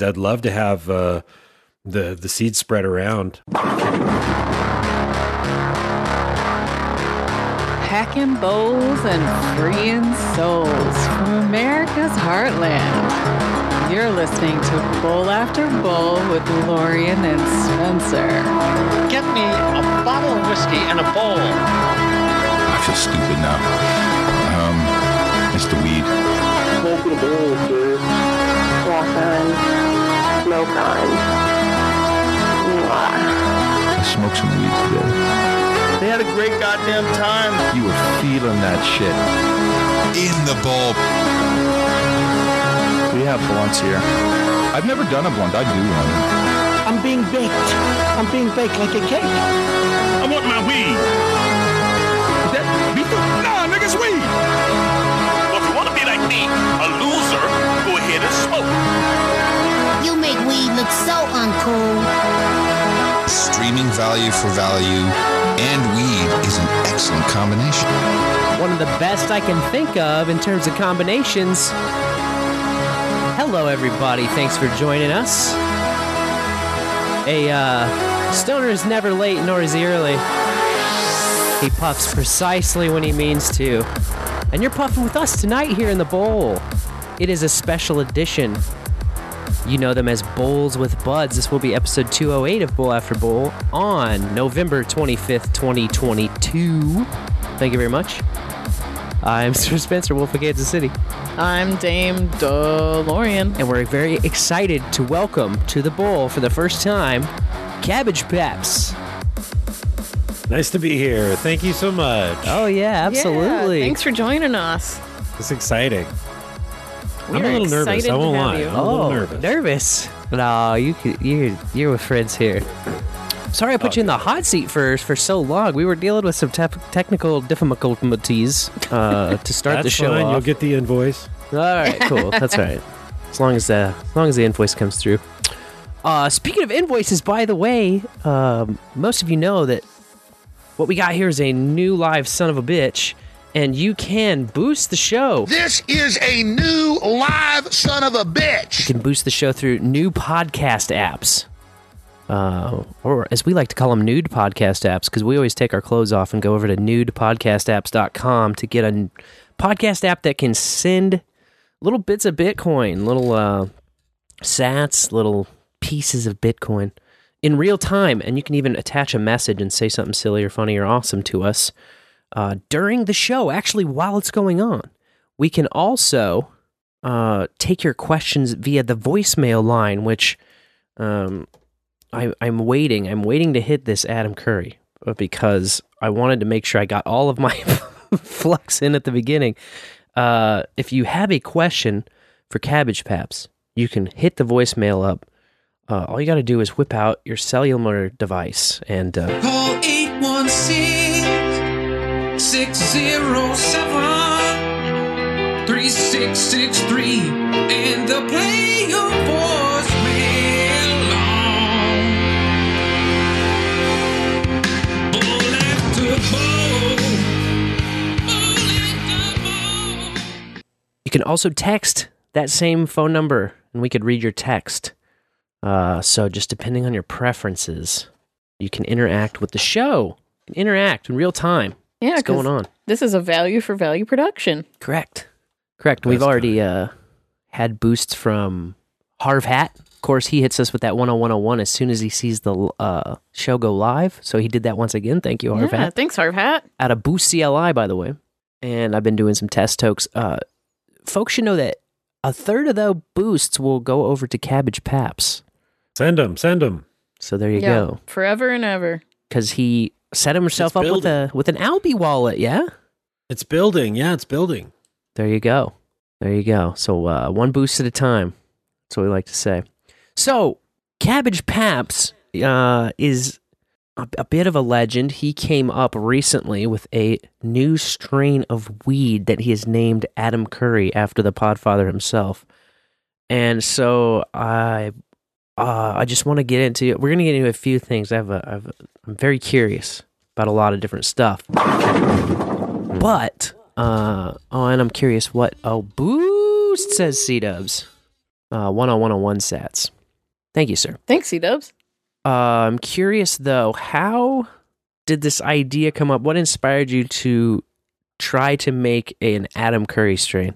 I'd love to have uh, the the seeds spread around. Packing bowls and freeing souls from America's heartland. You're listening to Bowl After Bowl with Lorian and Spencer. Get me a bottle of whiskey and a bowl. I feel stupid now. Um, it's the weed. Smoking a bowl, sir. Walk on. Smoke on. Mwah. I smoked some weed today. They had a great goddamn time. You were feeling that shit. In the bowl. We have blunts here. I've never done a blunt. I do one. I'm being baked. I'm being baked like a cake. I want my weed. Is that beef? Nah, niggas, weed. Well, if you want to be like me, a loser, go ahead smoke. You make weed look so uncool. Streaming value for value and weed is an excellent combination. One of the best I can think of in terms of combinations. Hello, everybody. Thanks for joining us. A uh, stoner is never late, nor is he early. He puffs precisely when he means to. And you're puffing with us tonight here in the bowl. It is a special edition. You know them as Bowls with Buds. This will be episode 208 of Bowl After Bowl on November 25th, 2022. Thank you very much. I'm Sir Spencer, Wolf of Kansas City. I'm Dame DeLorean. And we're very excited to welcome to the bowl for the first time Cabbage Paps. Nice to be here. Thank you so much. Oh, yeah, absolutely. Yeah, thanks for joining us. It's exciting. I'm a little nervous. I won't lie. you. I'm a little oh, nervous. nervous. No, you could, you're with friends here. Sorry, I put you in the hot seat first for so long. We were dealing with some technical difficulties uh, to start That's the show fine. You'll off. get the invoice. All right, cool. That's all right. As long as the as long as the invoice comes through. Uh, speaking of invoices, by the way, um, most of you know that what we got here is a new live son of a bitch, and you can boost the show. This is a new live son of a bitch. You can boost the show through new podcast apps. Uh, or as we like to call them, nude podcast apps, because we always take our clothes off and go over to nudepodcastapps.com to get a podcast app that can send little bits of Bitcoin, little uh, sats, little pieces of Bitcoin in real time. And you can even attach a message and say something silly or funny or awesome to us uh, during the show, actually, while it's going on. We can also uh, take your questions via the voicemail line, which um, I, I'm waiting. I'm waiting to hit this Adam Curry uh, because I wanted to make sure I got all of my flux in at the beginning. Uh, if you have a question for Cabbage Paps, you can hit the voicemail up. Uh, all you got to do is whip out your cellular device and uh, Call 816 607 3663 and they'll play your voicemail on. Bowl after bowl. Bowl after bowl. You can also text that same phone number, and we could read your text. Uh, so just depending on your preferences, you can interact with the show. Interact in real time. Yeah, What's going on? This is a value for value production. Correct. Correct. We've Best already uh, had boosts from Harv Hat. Of course, he hits us with that 10101 as soon as he sees the uh, show go live. So he did that once again. Thank you, Harv yeah, Hat. thanks, Harv Hat. Out of Boost CLI, by the way. And I've been doing some test tokes. Uh, folks should know that a third of the boosts will go over to Cabbage Paps. Send them. Send them. So there you yeah, go. forever and ever. Because he set himself It's up with a with an Alby wallet. Yeah. It's building. Yeah, it's building. There you go. There you go. So uh, one boost at a time. That's what we like to say. So Cabbage Paps uh, is a, a bit of a legend. He came up recently with a new strain of weed that he has named Adam Curry after the Podfather himself. And so I, uh, I just want to get into. We're going to get into a few things. I have a, I have a, I'm very curious about a lot of different stuff. But uh, oh, and I'm curious what oh boost says SeeDubs. uh, one on one on one sats. Thank you, sir. Thanks, SeeDubs. Uh, I'm curious though, how did this idea come up? What inspired you to try to make an Adam Curry strain?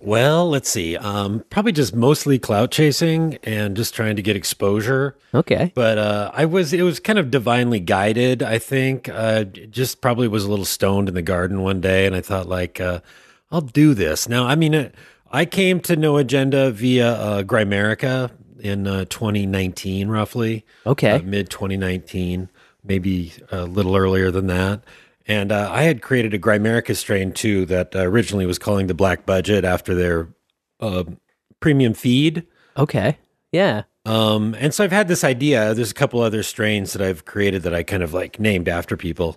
Well, let's see. Um, probably just mostly clout chasing and just trying to get exposure. Okay. But uh, I was, it was kind of divinely guided. I think. Uh, just probably was a little stoned in the garden one day, and I thought like, uh, I'll do this. Now, I mean, uh, I came to No Agenda via uh, Grimerica in uh, 2019, roughly. Okay. Uh, mid 2019, maybe a little earlier than that. And uh, I had created a Grimerica strain too that uh, originally was calling the Black Budget after their uh, premium feed. Okay. Yeah. Um, and so I've had this idea. There's a couple other strains that I've created that I kind of like named after people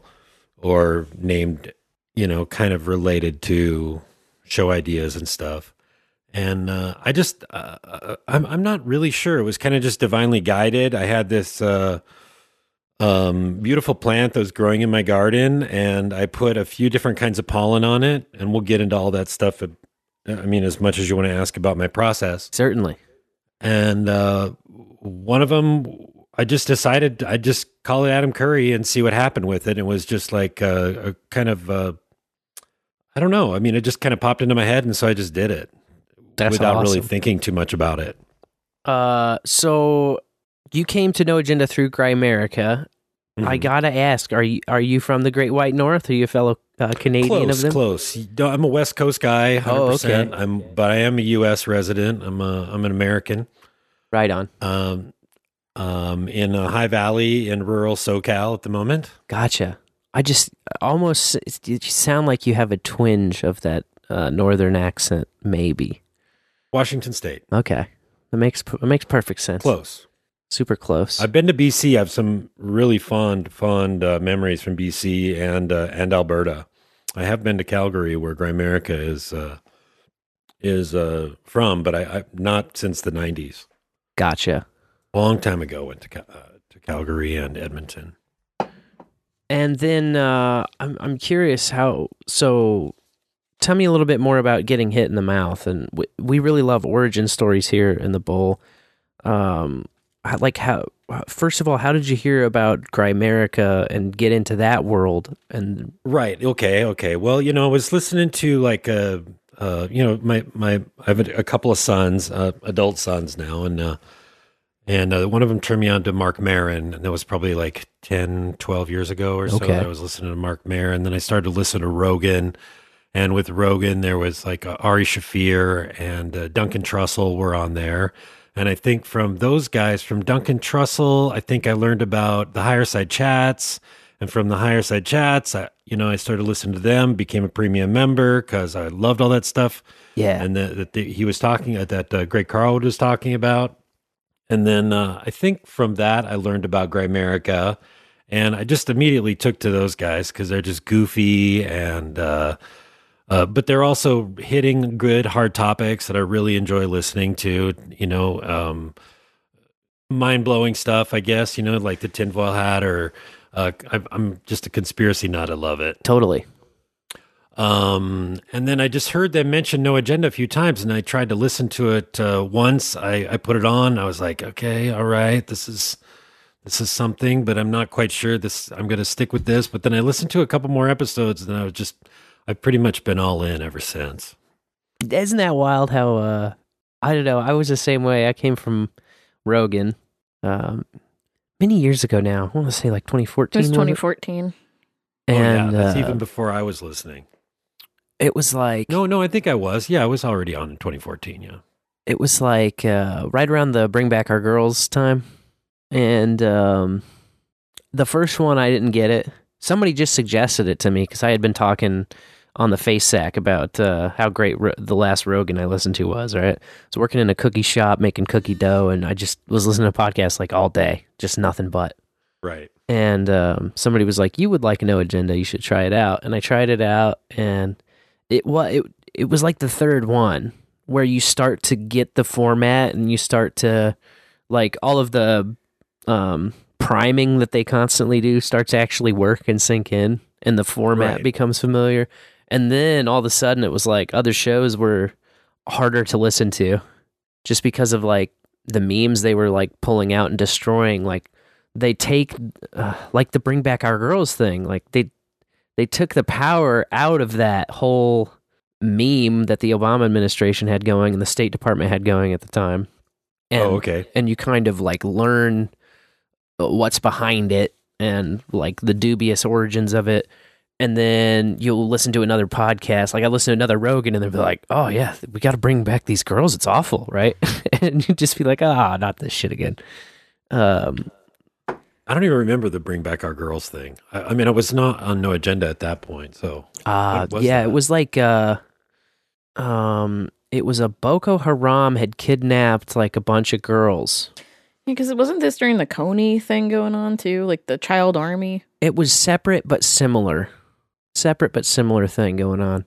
or named, you know, kind of related to show ideas and stuff. And uh, I just, uh, uh, I'm, I'm not really sure. It was kind of just divinely guided. I had this uh, um, beautiful plant that was growing in my garden, and I put a few different kinds of pollen on it. And we'll get into all that stuff. uh, I mean, as much as you want to ask about my process. Certainly. And uh, one of them, I just decided I'd just call it Adam Curry and see what happened with it. It was just like a, a kind of, uh, I don't know. I mean, it just kind of popped into my head, and so I just did it That's without really thinking too much about it. Uh, so you came to No Agenda through Grimerica. I Mhm. gotta ask: Are you are you from the Great White North? Are you a fellow uh, Canadian close, of them? close. I'm a West Coast guy, hundred Oh, percent. okay. I'm, but I am a U.S. resident. I'm a, I'm an American. Right on. Um, um, in uh, High Valley in rural SoCal at the moment. Gotcha. I just almost you sound like you have a twinge of that uh, northern accent. Maybe. Washington State. Okay, that makes it makes perfect sense. Close. Super close. I've been to BC. I have some really fond, fond uh, memories from BC and uh, and Alberta. I have been to Calgary, where Grimerica is uh, is uh, from, but I, I not since the '90s. Gotcha. A Long time ago, went to uh, to Calgary and Edmonton. And then uh, I'm I'm curious how. So, tell me a little bit more about getting hit in the mouth. And we, we really love origin stories here in the bowl. Um, like how first of all, how did you hear about Grimerica and get into that world? And Right. Okay. Okay. Well, you know, I was listening to like uh uh you know my my I have a, a couple of sons, uh, adult sons now, and uh and uh, one of them turned me on to Marc Maron, and that was probably like 10, 12 years ago or so. Okay. I was listening to Marc Maron, then I started to listen to Rogan, and with Rogan there was like uh, Ari Shaffir and uh, Duncan Trussell were on there. And I think from those guys, from Duncan Trussell, I think I learned about the higher side chats. And from the higher side chats, I, you know, I started listening to them, became a premium member because I loved all that stuff. Yeah. And that he was talking, uh, that uh, Greg Carlwood was talking about. And then uh, I think from that, I learned about Grimerica. And I just immediately took to those guys because they're just goofy and, uh, uh, but they're also hitting good hard topics that I really enjoy listening to. You know, um, mind blowing stuff. I guess you know, like the tinfoil hat, or uh, I, I'm just a conspiracy nut. I love it. totally. Um, and then I just heard them mention No Agenda a few times, and I tried to listen to it uh, once. I, I put it on. I was like, okay, all right, this is this is something, but I'm not quite sure. This I'm going to stick with this. But then I listened to a couple more episodes, and I was just I've pretty much been all in ever since. Isn't that wild? How uh, I don't know. I was the same way. I came from Rogan, um, many years ago now. I want to say like 2014. It was was it? 2014. And oh, yeah, that's uh, even before I was listening. it was like No, no, I think I was. Yeah, I was already on in 2014. Yeah. it was like uh, right around the Bring Back Our Girls time, and um, the first one I didn't get it. Somebody just suggested it to me because I had been talking on the face sack about uh, how great Ro- the last Rogan I listened to was. Right, I was working in a cookie shop making cookie dough, and I just was listening to podcasts like all day, just nothing but. Right. and um, somebody was like, "You would like No Agenda. You should try it out." And I tried it out, and it was it, it was like the third one where you start to get the format and you start to like all of the um, priming that they constantly do starts to actually work and sink in, and the format Right. becomes familiar. And then all of a sudden, it was like other shows were harder to listen to. just because of like the memes they were like pulling out and destroying. Like they take uh, like the bring back our girls thing. Like they they took the power out of that whole meme that the Obama administration had going and the State Department had going at the time. And, oh, okay. And you kind of like learn what's behind it and like the dubious origins of it. And then you'll listen to another podcast. Like I listen to another Rogan and they'll be like, oh, yeah, we got to bring back these girls. It's awful, right? and you just be like, ah, not this shit again. Um, I don't even remember the bring back our girls thing. I, I mean, I was not on no agenda at that point. So, uh, yeah, that? it was like, uh, um, it was a Boko Haram had kidnapped like a bunch of girls. Because it wasn't this during the Kony thing going on too, like the child army. It was separate but similar, separate but similar thing going on.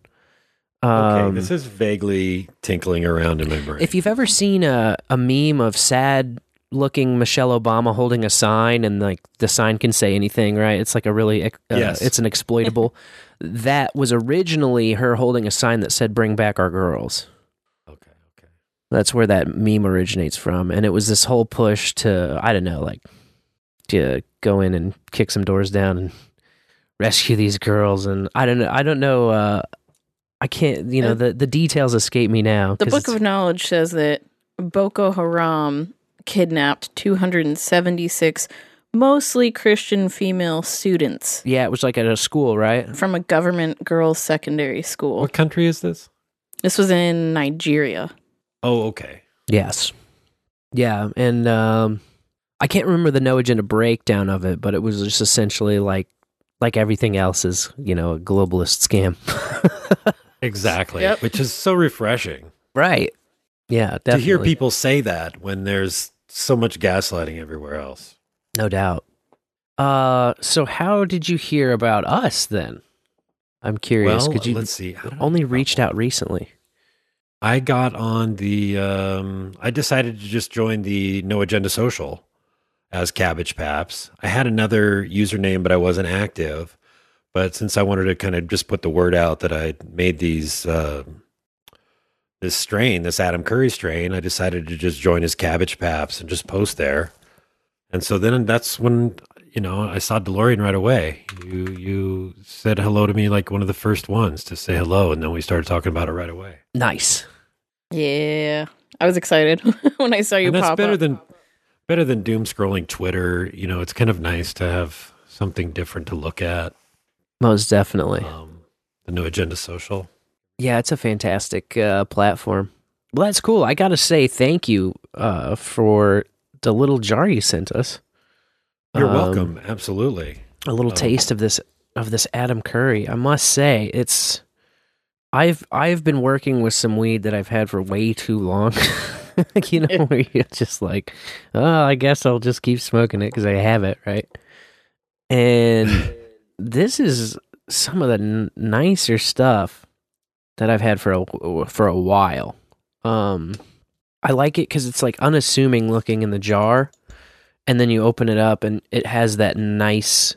okay, Um, this is vaguely tinkling around in my brain. If you've ever seen a, a meme of sad looking Michelle Obama holding a sign and like the sign can say anything, right? It's like a really, uh, Yes. it's an exploitable. that was originally her holding a sign that said bring back our girls. okay, okay. That's where that meme originates from. And it was this whole push to, I don't know, like to go in and kick some doors down and rescue these girls. And I don't know, I don't know, uh, I can't, you know, the, the details escape me now. The Book of Knowledge says that Boko Haram kidnapped 276 mostly Christian female students Yeah, it was like at a school, right? from a government girls' secondary school. What country is this? This was in Nigeria. Oh, okay. Yes. Yeah, and um I can't remember the no agenda breakdown of it, but it was just essentially like like everything else is, you know, a globalist scam. Exactly. Yep. Which is so refreshing right. Yeah, definitely. to hear people say that when there's so much gaslighting everywhere else. No doubt. Uh so how did you hear about us then? I'm curious. Well, Could you let's see. I only reached out recently? I got on the. Um, I decided to just join the No Agenda Social as Cabbage Paps. I had another username, but I wasn't active. But since I wanted to kind of just put the word out that I made these uh, this strain, this Adam Curry strain, I decided to just join as Cabbage Paps and just post there. And so then that's when you know I saw DeLorean right away. You you said hello to me like one of the first ones to say hello, and then we started talking about it right away. Nice. Yeah. I was excited when I saw you and that's pop better up. than better than doom scrolling Twitter. You know, it's kind of nice to have something different to look at. Most definitely. Um, the No Agenda Social. Yeah, it's a fantastic uh, platform. Well, that's cool. I got to say thank you uh, for the little jar you sent us. You're Um, welcome. Absolutely. A little Um, taste of this of this Adam Curry. I must say, it's I've I've been working with some weed that I've had for way too long. you know, where you're just like, oh, I guess I'll just keep smoking it because I have it, right? And this is some of the n- nicer stuff that I've had for a for a while. Um, I like it because it's like unassuming looking in the jar, and then you open it up and it has that nice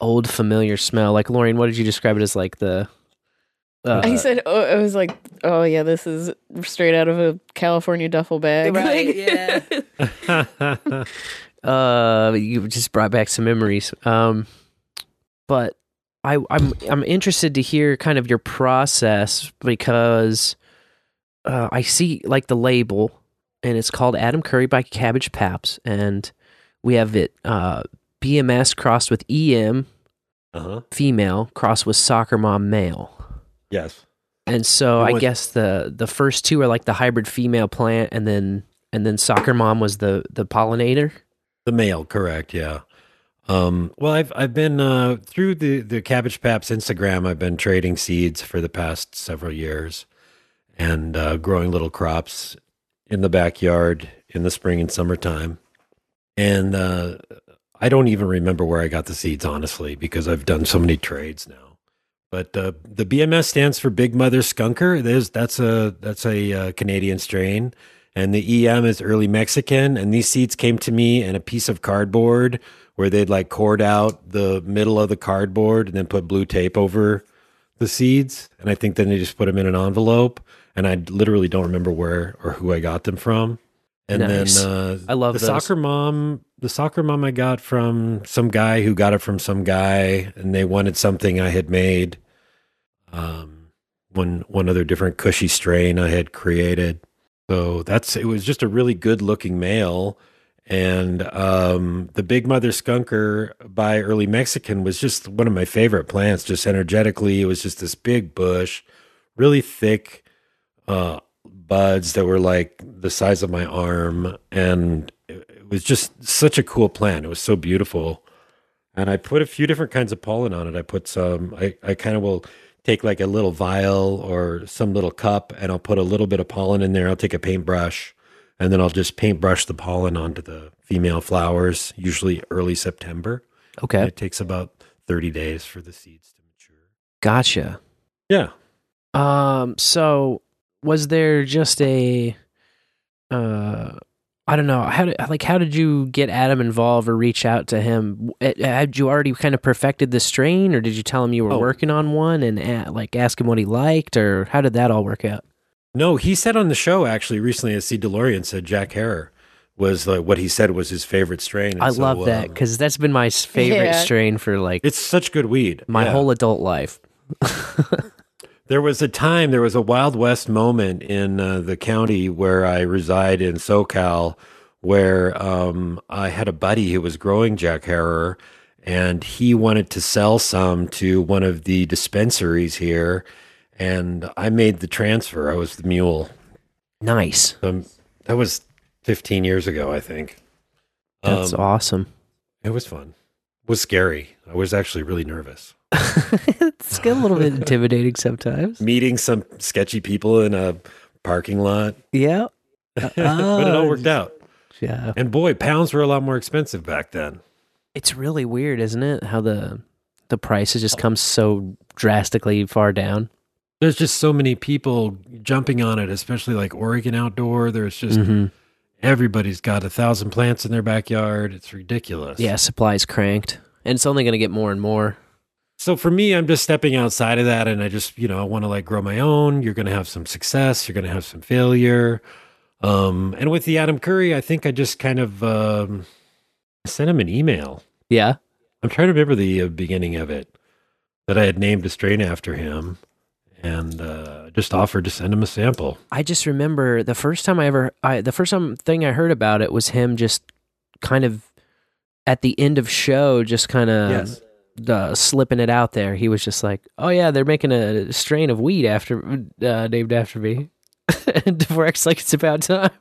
old familiar smell. Like Lauren, what did you describe it as? Like the uh, I said, oh, I was like, oh yeah, this is straight out of a California duffel bag. Right, yeah. uh you just brought back some memories um but i i'm i'm interested to hear kind of your process because uh i see like the label and it's called adam curry by cabbage paps and we have it uh bms crossed with em uh-huh. female crossed with soccer mom male Yes. and so I guess the the first two are like the hybrid female plant, and then and then soccer mom was the the pollinator. The male, correct? Yeah. Um, well, I've I've been uh, through the the Cabbage Paps Instagram. I've been trading seeds for the past several years, and uh, growing little crops in the backyard in the spring and summertime. And uh, I don't even remember where I got the seeds, honestly, because I've done so many trades now. But uh, the BMS stands for Big Mother Skunker. There's that's a that's a uh, Canadian strain, and the EM is early Mexican. And these seeds came to me in a piece of cardboard where they'd like cord out the middle of the cardboard and then put blue tape over the seeds. And I think then they just put them in an envelope. and I literally don't remember where or who I got them from. And Nice. then uh, I love the those. soccer mom. The soccer mom I got from some guy who got it from some guy, and they wanted something I had made. Um, one one other different cushy strain I had created. So that's it was just a really good looking male. And um, the Big Mother Skunker by Early Mexican was just one of my favorite plants. Just energetically, it was just this big bush, really thick uh, buds that were like the size of my arm, and it, it was just such a cool plant. It was so beautiful, and I put a few different kinds of pollen on it. I put some. I I kind of will take like a little vial or some little cup, and I'll put a little bit of pollen in there. I'll take a paintbrush, and then I'll just paintbrush the pollen onto the female flowers. Usually early September. Okay. And it takes about thirty days for the seeds to mature. Gotcha. Yeah. Um. So, was there just a, uh, I don't know how did like how did you get Adam involved or reach out to him? Uh, Had you already kind of perfected the strain, or did you tell him you were Oh. working on one and uh, like ask him what he liked, or how did that all work out? No, he said on the show actually recently, as C. DeLorean said, Jack Herer was like what he said was his favorite strain. And I so, love that um, because that's been my favorite Yeah. strain for like it's such good weed. my Yeah. whole adult life. There was a time, there was a Wild West moment in uh, the county where I reside in SoCal, where um, I had a buddy who was growing Jack Herer, and he wanted to sell some to one of the dispensaries here, and I made the transfer. I was the mule. Nice. Um, that was 15 years ago, I think. That's Um, awesome. It was fun. It was scary. I was actually really nervous. it's a little bit intimidating sometimes. Meeting some sketchy people in a parking lot. Yeah. but it all worked out. Yeah. And boy, pounds were a lot more expensive back then. It's really weird, isn't it? How the the prices just come so drastically far down. There's just so many people jumping on it, especially like Oregon Outdoor. There's just Mhm. everybody's got a thousand plants in their backyard. It's ridiculous. Yeah, supply's cranked, and it's only going to get more and more. So for me, I'm just stepping outside of that and I just, you know, I want to like grow my own. You're going to have some success, you're going to have some failure. Um, and with the Adam Curry, I think I just kind of um, sent him an email. Yeah. I'm trying to remember the uh, beginning of it that I had named a strain after him and uh, just offered to send him a sample. I just remember the first time I ever, I the first time thing I heard about it was him just kind of at the end of show, just kind of Yes. Uh, slipping it out there. He was just like, "Oh yeah, they're making a strain of weed after uh, named after me." and Dvorak's like, "It's about time."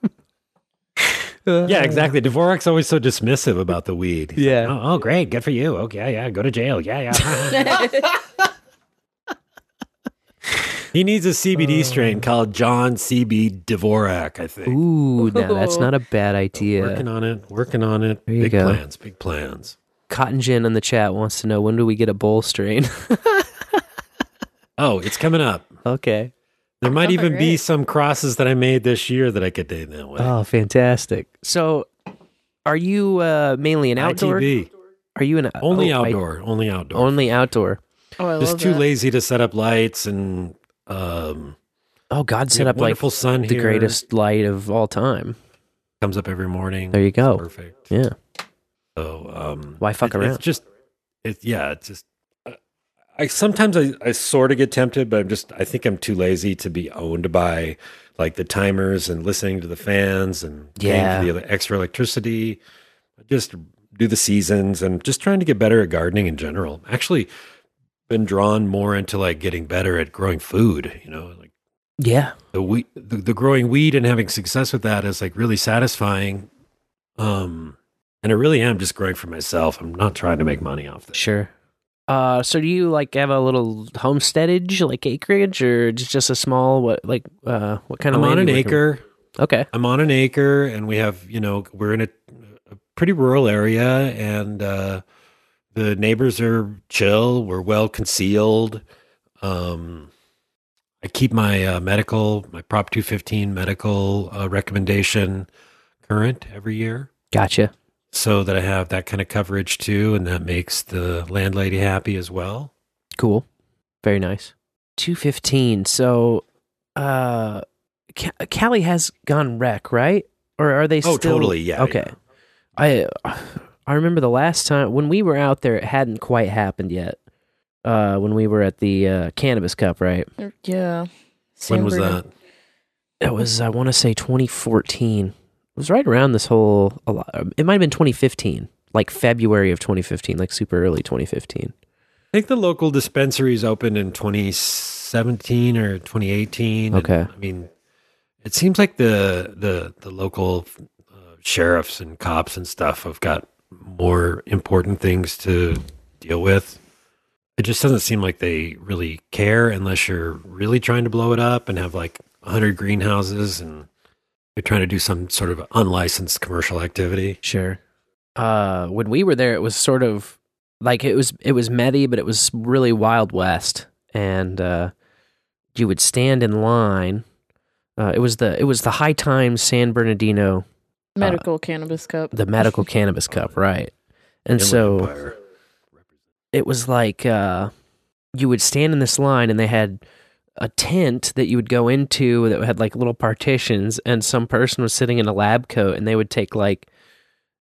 Yeah, exactly. Dvorak's always so dismissive about the weed. He's Yeah. like, oh, oh, great. Good for you. Okay. Yeah. Go to jail. Yeah. Yeah. he needs a CBD strain called John CB Dvorak, I think. Ooh, now that's not a bad idea. Working on it. Working on it. There you big go. plans. Big plans. Cotton Gin in the chat wants to know when do we get a bowl strain? Oh, it's coming up. okay. There might Oh, even be some crosses that I made this year that I could date that way. Oh, fantastic. So, are you uh, mainly an outdoor? ITB. Are you an Only oh, I- outdoor. only outdoor. only outdoor. Oh, I Just love too that. lazy to set up lights and um Oh, God set have up like wonderful sun the here. greatest light of all time. comes up every morning. There you It's go. Perfect. Yeah. So um Why fuck it- around? It's just it yeah, it's just I- I sometimes I, I sort of get tempted, but I'm just I think I'm too lazy to be owned by like the timers and listening to the fans and paying Yeah. for the extra electricity. I just do the seasons and just trying to get better at gardening in general. Actually been drawn more into like getting better at growing food, you know, like Yeah. the wheat, the, the growing weed and having success with that is like really satisfying. Um, and I really am just growing for myself. I'm not trying to make money off this. Sure. Uh, so do you like have a little homesteadage, like acreage, or just just a small what, like uh, what kind of I'm land on an acre. with? Okay. I'm on an acre, and we have you know we're in a, a pretty rural area, and uh, the neighbors are chill. We're well concealed. Um, I keep my uh, medical, my Prop 215 medical uh, recommendation current every year. Gotcha. So that I have that kind of coverage too, and that makes the landlady happy as well. Cool. Very nice. Two fifteen. So uh, Ca- Cali has gone rec, right? Or are they? Still Oh, still... totally, yeah, Okay. I I remember the last time when we were out there, it hadn't quite happened yet. Uh, when we were at the uh, Cannabis Cup, right? Yeah. When was San that? It was I want to say 2014. It was right around this whole. a lot- It might have been 2015, like February of 2015, like super early 2015. I think the local dispensaries opened in 2017 or 2018. and, Okay. I mean, it seems like the the the local uh, sheriffs and cops and stuff have got more important things to deal with. It just doesn't seem like they really care unless you're really trying to blow it up and have like 100 greenhouses and you're trying to do some sort of unlicensed commercial activity. Sure. Uh, when we were there, it was sort of like it was it was Medi, but it was really Wild West, and uh, you would stand in line. Uh, it was the it was the High Times San Bernardino, Medical Cannabis Cup. the Medical Cannabis Cup, right? And Inland so Empire. it was like uh, you would stand in this line, and they had a tent that you would go into that had like little partitions, and some person was sitting in a lab coat, and they would take like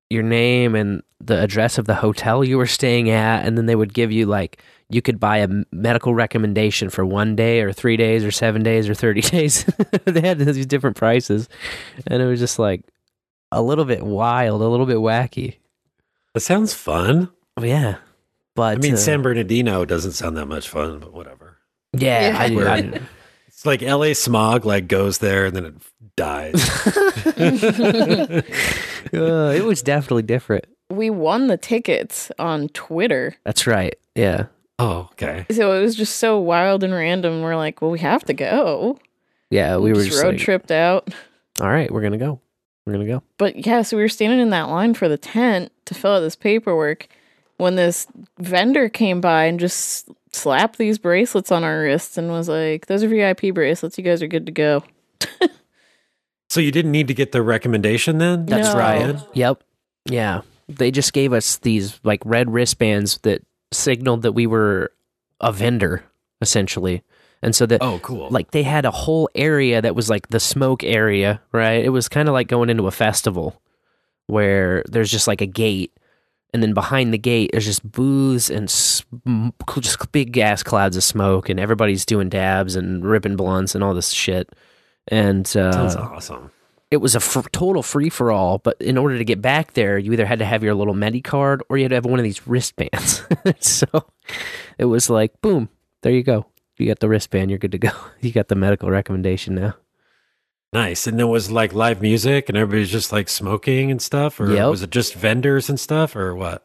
your name and the address of the hotel you were staying at, and then they would give you like you could buy a medical recommendation for one day or three days or seven days or 30 days. they had these different prices, and it was just like a little bit wild, a little bit wacky. That sounds fun. Yeah. But I mean, uh, San Bernardino doesn't sound that much fun, but whatever. Yeah, I, Where- I, It's like LA smog, like goes there and then it dies. uh, it was definitely different. We won the tickets on Twitter. That's right. Yeah. oh, okay. So it was just so wild and random. We're like, well, we have to go. Yeah, we were just just road like, tripped out. all right, we're gonna go. We're gonna go. But yeah, so we were standing in that line for the tent to fill out this paperwork when this vendor came by and just slapped these bracelets on our wrists and was like, Those are VIP bracelets. You guys are good to go. So you didn't need to get the recommendation then? That's No. right. Yep. Yeah. They just gave us these like red wristbands that signaled that we were a vendor, essentially. And so that Oh, cool. like they had a whole area that was like the smoke area, right? It was kind of like going into a festival where there's just like a gate, and then behind the gate there's just booths and sm- just big gas clouds of smoke, and everybody's doing dabs and ripping blunts and all this shit. And Sounds uh, awesome. it was a f- total free for all. But in order to get back there, you either had to have your little Medi card or you had to have one of these wristbands. so it was like, boom, there you go. You got the wristband. You're good to go. You got the medical recommendation now. Nice. And there was like live music and everybody's just like smoking and stuff? Or Yep. was it just vendors and stuff or what?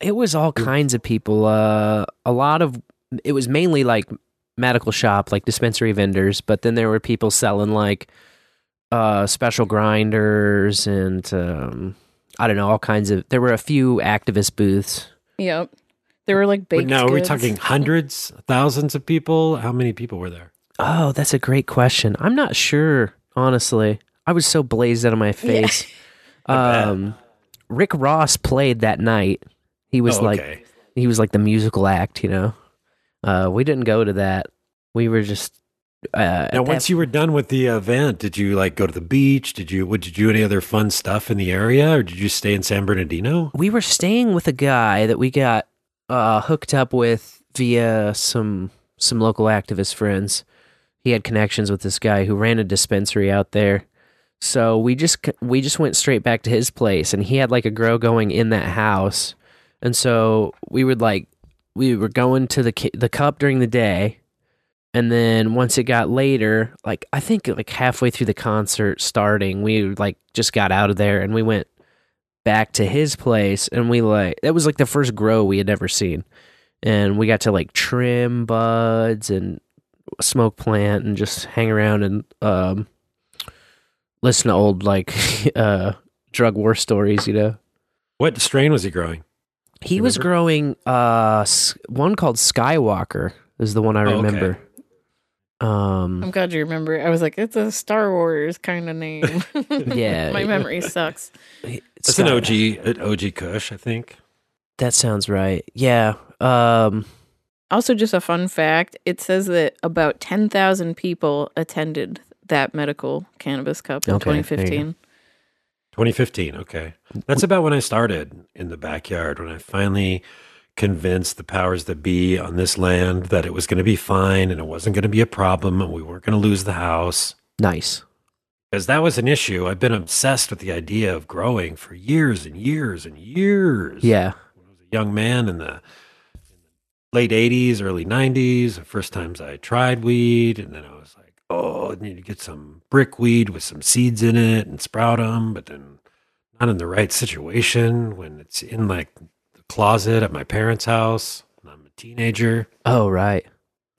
It was all kinds of people. Uh, a lot of it was mainly like medical shop, like dispensary vendors, but then there were people selling like uh, special grinders and um, I don't know, all kinds of. There were a few activist booths. Yep. There were like But baked now, are we goods. talking hundreds, thousands of people? How many people were there? Oh, that's a great question. I'm not sure, honestly. I was so blazed out of my face. um, Rick Ross played that night. He was Oh, like he was like the musical act, you know. Uh, we didn't go to that. We were just uh, Now, once that- you were done with the event, did you like go to the beach? Did you, would you do any other fun stuff in the area or did you stay in San Bernardino? we were staying with a guy that we got uh, hooked up with via some some local activist friends. He had connections with this guy who ran a dispensary out there. So we just we just went straight back to his place, and he had like a grow going in that house. And so we would like we were going to the the cup during the day, and then once it got later, like I think like halfway through the concert starting, we like just got out of there and we went back to his place and we like that was like the first grow we had ever seen and we got to like trim buds and smoke plant and just hang around and um listen to old like uh drug war stories you know What strain was he growing? he was growing uh one called skywalker is the one i Oh, okay. remember um I'm glad you remember. I was like, it's a Star Wars kind of name. Yeah. My memory sucks. It's an OG, an OG Kush, I think. that sounds right yeah um Also, just a fun fact it says that about 10,000 people attended that medical cannabis cup in Okay, there 2015. 2015. Okay. That's about when I started in the backyard, when I finally convinced the powers that be on this land that it was going to be fine and it wasn't going to be a problem and we weren't going to lose the house. Nice. Because that was an issue. I've been obsessed with the idea of growing for years and years and years. Yeah. When I was a young man in the late 80s, early 90s. The first times I tried weed, and then I was like, oh, I need to get some brick weed with some seeds in it and sprout them, but then not in the right situation when it's in like the closet at my parents' house. and I'm a teenager. Oh, right.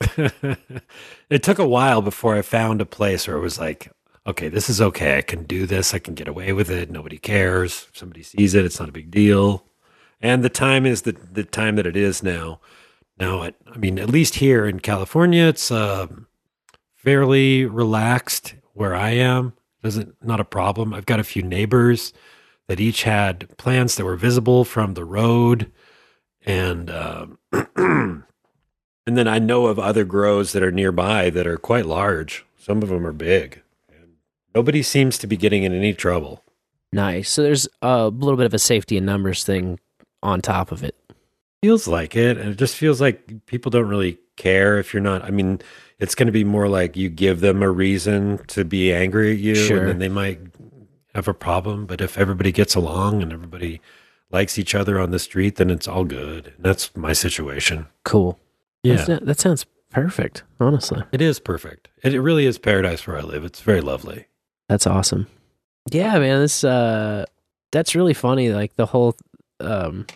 it took a while before I found a place where it was like, okay, this is okay. I can do this. I can get away with it. Nobody cares. If somebody sees it, it's not a big deal. And the time is the the time that it is now. Now, it, I mean, at least here in California, it's uh, fairly relaxed where I am. Doesn't not a problem. I've got a few neighbors that each had plants that were visible from the road, and um, and then I know of other grows that are nearby that are quite large. Some of them are big. Nobody seems to be getting in any trouble. Nice. So there's a little bit of a safety in numbers thing on top of it. Feels like it, and it just feels like people don't really care if you're not. I mean, it's going to be more like you give them a reason to be angry at you, Sure. and then they might have a problem. But if everybody gets along and everybody likes each other on the street, then it's all good. And that's my situation. Cool. Yeah. That's- that sounds perfect, honestly. It is perfect. It, it really is paradise where I live. It's very lovely. That's awesome. Yeah, man, this uh that's really funny like the whole um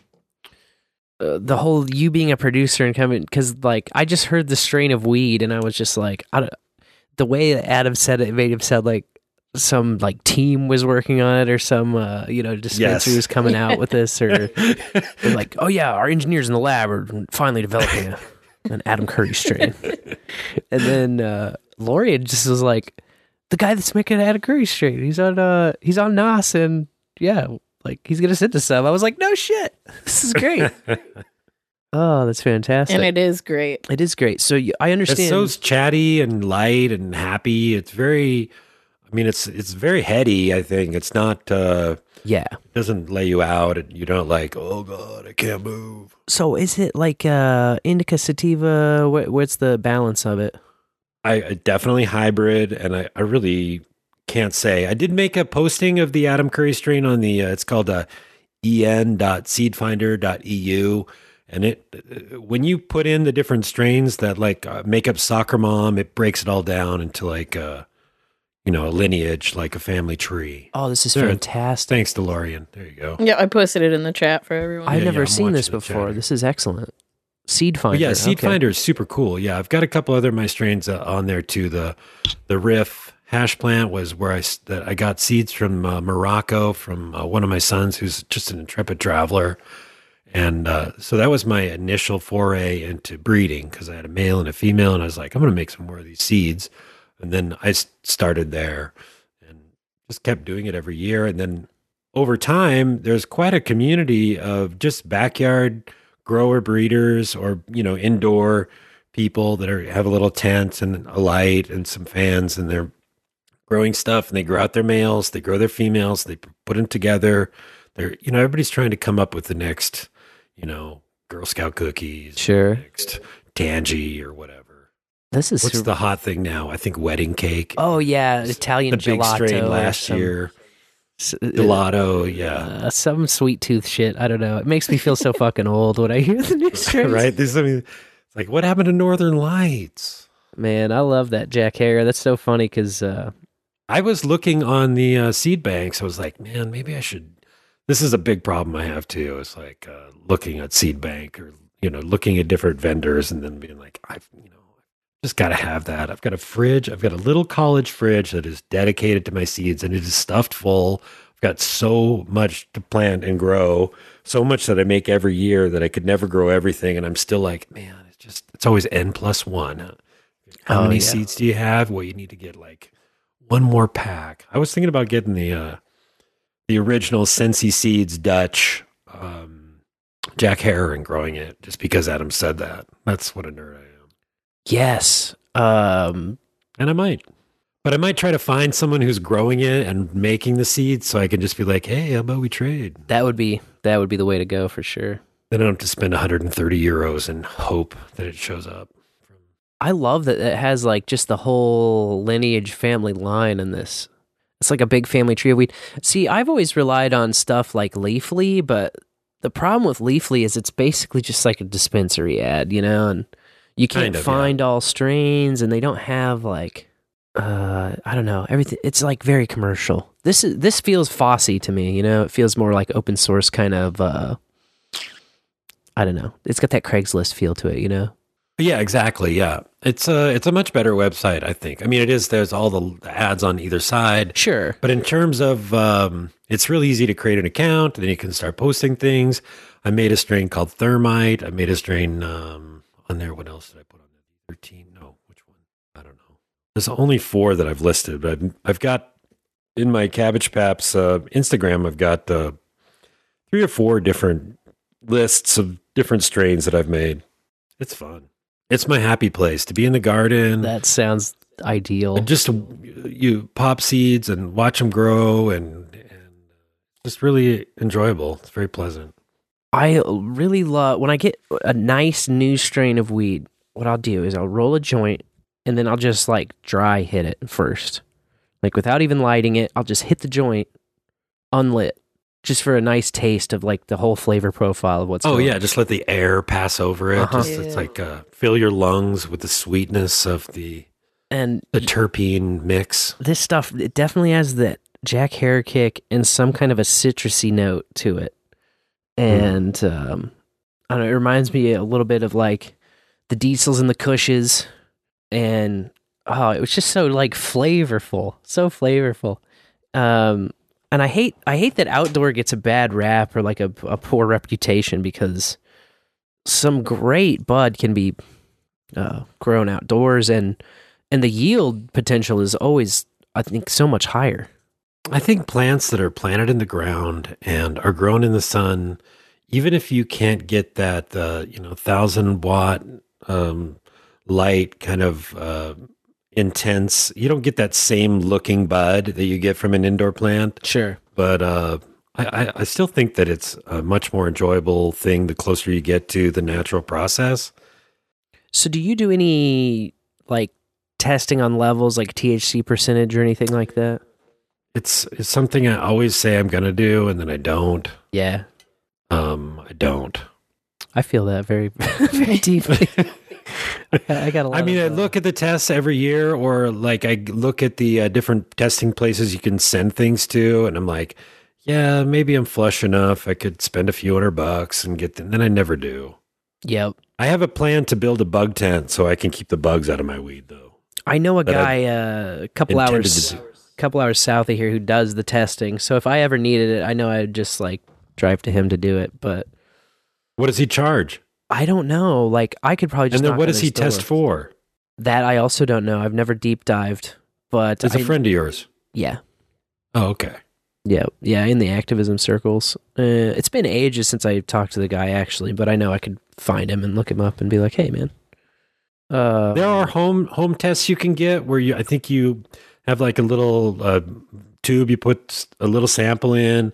uh, the whole you being a producer and coming cuz like I just heard the strain of weed and I was just like I don't, the way that Adam said it, made him sound like some like team was working on it or some uh you know dispensary Yes. was coming out with this or like oh yeah our engineers in the lab are finally developing a, an Adam Curry strain and then uh Lori just was like the guy that's making Adam Curry strain he's on uh he's on Nas and yeah like he's gonna send us some I was like no shit this is great oh that's fantastic And it is great. it is great so you, I understand It's so chatty and light and happy. It's very, I mean, it's it's very heady. I think it's not. uh yeah it doesn't lay you out, and you don't like. Oh God, I can't move. So is it like uh indica sativa? What, what's the balance of it? I, I definitely hybrid, and I, I really can't say. I did make a posting of the Adam Curry strain on the. Uh, it's called uh, en.seedfinder.eu, and it uh, when you put in the different strains that like uh, make up soccer mom, it breaks it all down into like uh you know a lineage, like a family tree. Oh, this is There. fantastic. Thanks, DeLorean. There you go. Yeah, I posted it in the chat for everyone. I've Yeah, never yeah, seen this before. chat. This is excellent. Seed But finder. yeah, Seed okay. Finder is super cool. Yeah, I've got a couple other of my strains uh, on there too. The the Rif hash plant was where I that I got seeds from uh, Morocco from uh, one of my sons who's just an intrepid traveler, and uh, so that was my initial foray into breeding because I had a male and a female, and I was like, I'm going to make some more of these seeds, and then I started there and just kept doing it every year, and then over time, there's quite a community of just backyard grower breeders or you know indoor people that are have a little tent and a light and some fans and they're growing stuff and they grow out their males they grow their females they put them together they're you know everybody's trying to come up with the next you know girl scout cookies Sure. next Tangie or whatever This is what's super- the hot thing now i think wedding cake Oh yeah, Italian the big gelato strain last some- year s- gelato yeah uh, some sweet tooth shit. I don't know. It makes me feel so fucking old when I hear the new strains. right there's it's like what happened to northern lights Man, I love that Jack Herer. That's so funny because uh, I was looking on the uh, seed banks. I was like, man, maybe I should. This is a big problem I have too. It's like uh, looking at seed bank or you know looking at different vendors and then being like, I've you know just got to have that. I've got a fridge. I've got a little college fridge that is dedicated to my seeds and it is stuffed full. I've got so much to plant and grow, so much that I make every year that I could never grow everything. And I'm still like, man, it's just it's always n plus one. How Oh, many yeah. seeds do you have? Well, you need to get like one more pack. I was thinking about getting the uh the original Sensi Seeds Dutch um Jack Herer growing it just because Adam said that. That's what a nerd I am. Yes. Um, and I might. But I might try to find someone who's growing it and making the seeds so I can just be like, hey, how about we trade? That would be that would be the way to go for sure. Then I don't have to spend 130 euros and hope that it shows up. I love that it has like just the whole lineage family line in this. It's like a big family tree of weed. See, I've always relied on stuff like Leafly, but the problem with Leafly is it's basically just like a dispensary ad, you know, and you can't Kind of, find all strains and they don't have like uh I don't know, everything it's like very commercial. This is this feels Fossy to me, you know. It feels more like open source kind of uh I don't know. It's got that Craigslist feel to it, you know. Yeah, exactly. Yeah, it's a it's a much better website. I think. I mean, it is. There's all the ads on either side. Sure. But in terms of, um, it's really easy to create an account, then you can start posting things. I made a strain called Thermite. I made a strain um, on there. What else did I put on there? Thirteen? No, which one? I don't know. There's only four that I've listed, but I've, I've got in my Cabbage Paps uh, Instagram. I've got uh, three or four different lists of different strains that I've made. It's fun. It's my happy place to be in the garden. That sounds ideal. And just you pop seeds and watch them grow, and, and just really enjoyable. It's very pleasant. I really love when I get a nice new strain of weed. What I'll do is I'll roll a joint and then I'll just like dry hit it first, like without even lighting it. I'll just hit the joint unlit, just for a nice taste of like the whole flavor profile of what's. oh going yeah, on. just let the air pass over it. Uh-huh. Just, it's like uh, fill your lungs with the sweetness of the and the terpene mix. this stuff it definitely has that Jack Herer kick and some kind of a citrusy note to it. And um, I don't know, it reminds me a little bit of like the diesels and the kushes. And oh, it was just so like flavorful, so flavorful. Um, and I hate I hate that outdoor gets a bad rap or like a, a poor reputation because some great bud can be uh, grown outdoors and and the yield potential is always I think so much higher. I think plants that are planted in the ground and are grown in the sun, even if you can't get that, uh, you know, thousand watt um, light kind of uh, intense, you don't get that same looking bud that you get from an indoor plant. Sure. But uh, I, I, still think that it's a much more enjoyable thing the closer you get to the natural process. So do you do any like testing on levels like THC percentage or anything like that? It's it's something I always say I'm going to do, and then I don't. Yeah. Um, I don't. I feel that very very deeply. I got a lot I mean, of, I look at the tests every year, or like I look at the uh, different testing places you can send things to, and I'm like, yeah, maybe I'm flush enough. I could spend a few hundred bucks and get them. Then I never do. Yep. I have a plan to build a bug tent so I can keep the bugs out of my weed, though. I know a guy uh, a couple hours couple hours south of here who does the testing. So if I ever needed it, I know I'd just like drive to him to do it, but What does he charge? I don't know. Like I could probably just and then what does he test door. for? That I also don't know. I've never deep dived, but It's a friend of yours. Yeah. Oh, okay. Yeah, yeah, in the activism circles. Uh, it's been ages since I talked to the guy actually, but I know I could find him and look him up and be like, "Hey, man." Uh, There are home home tests you can get where you I think you have like a little uh, tube you put a little sample in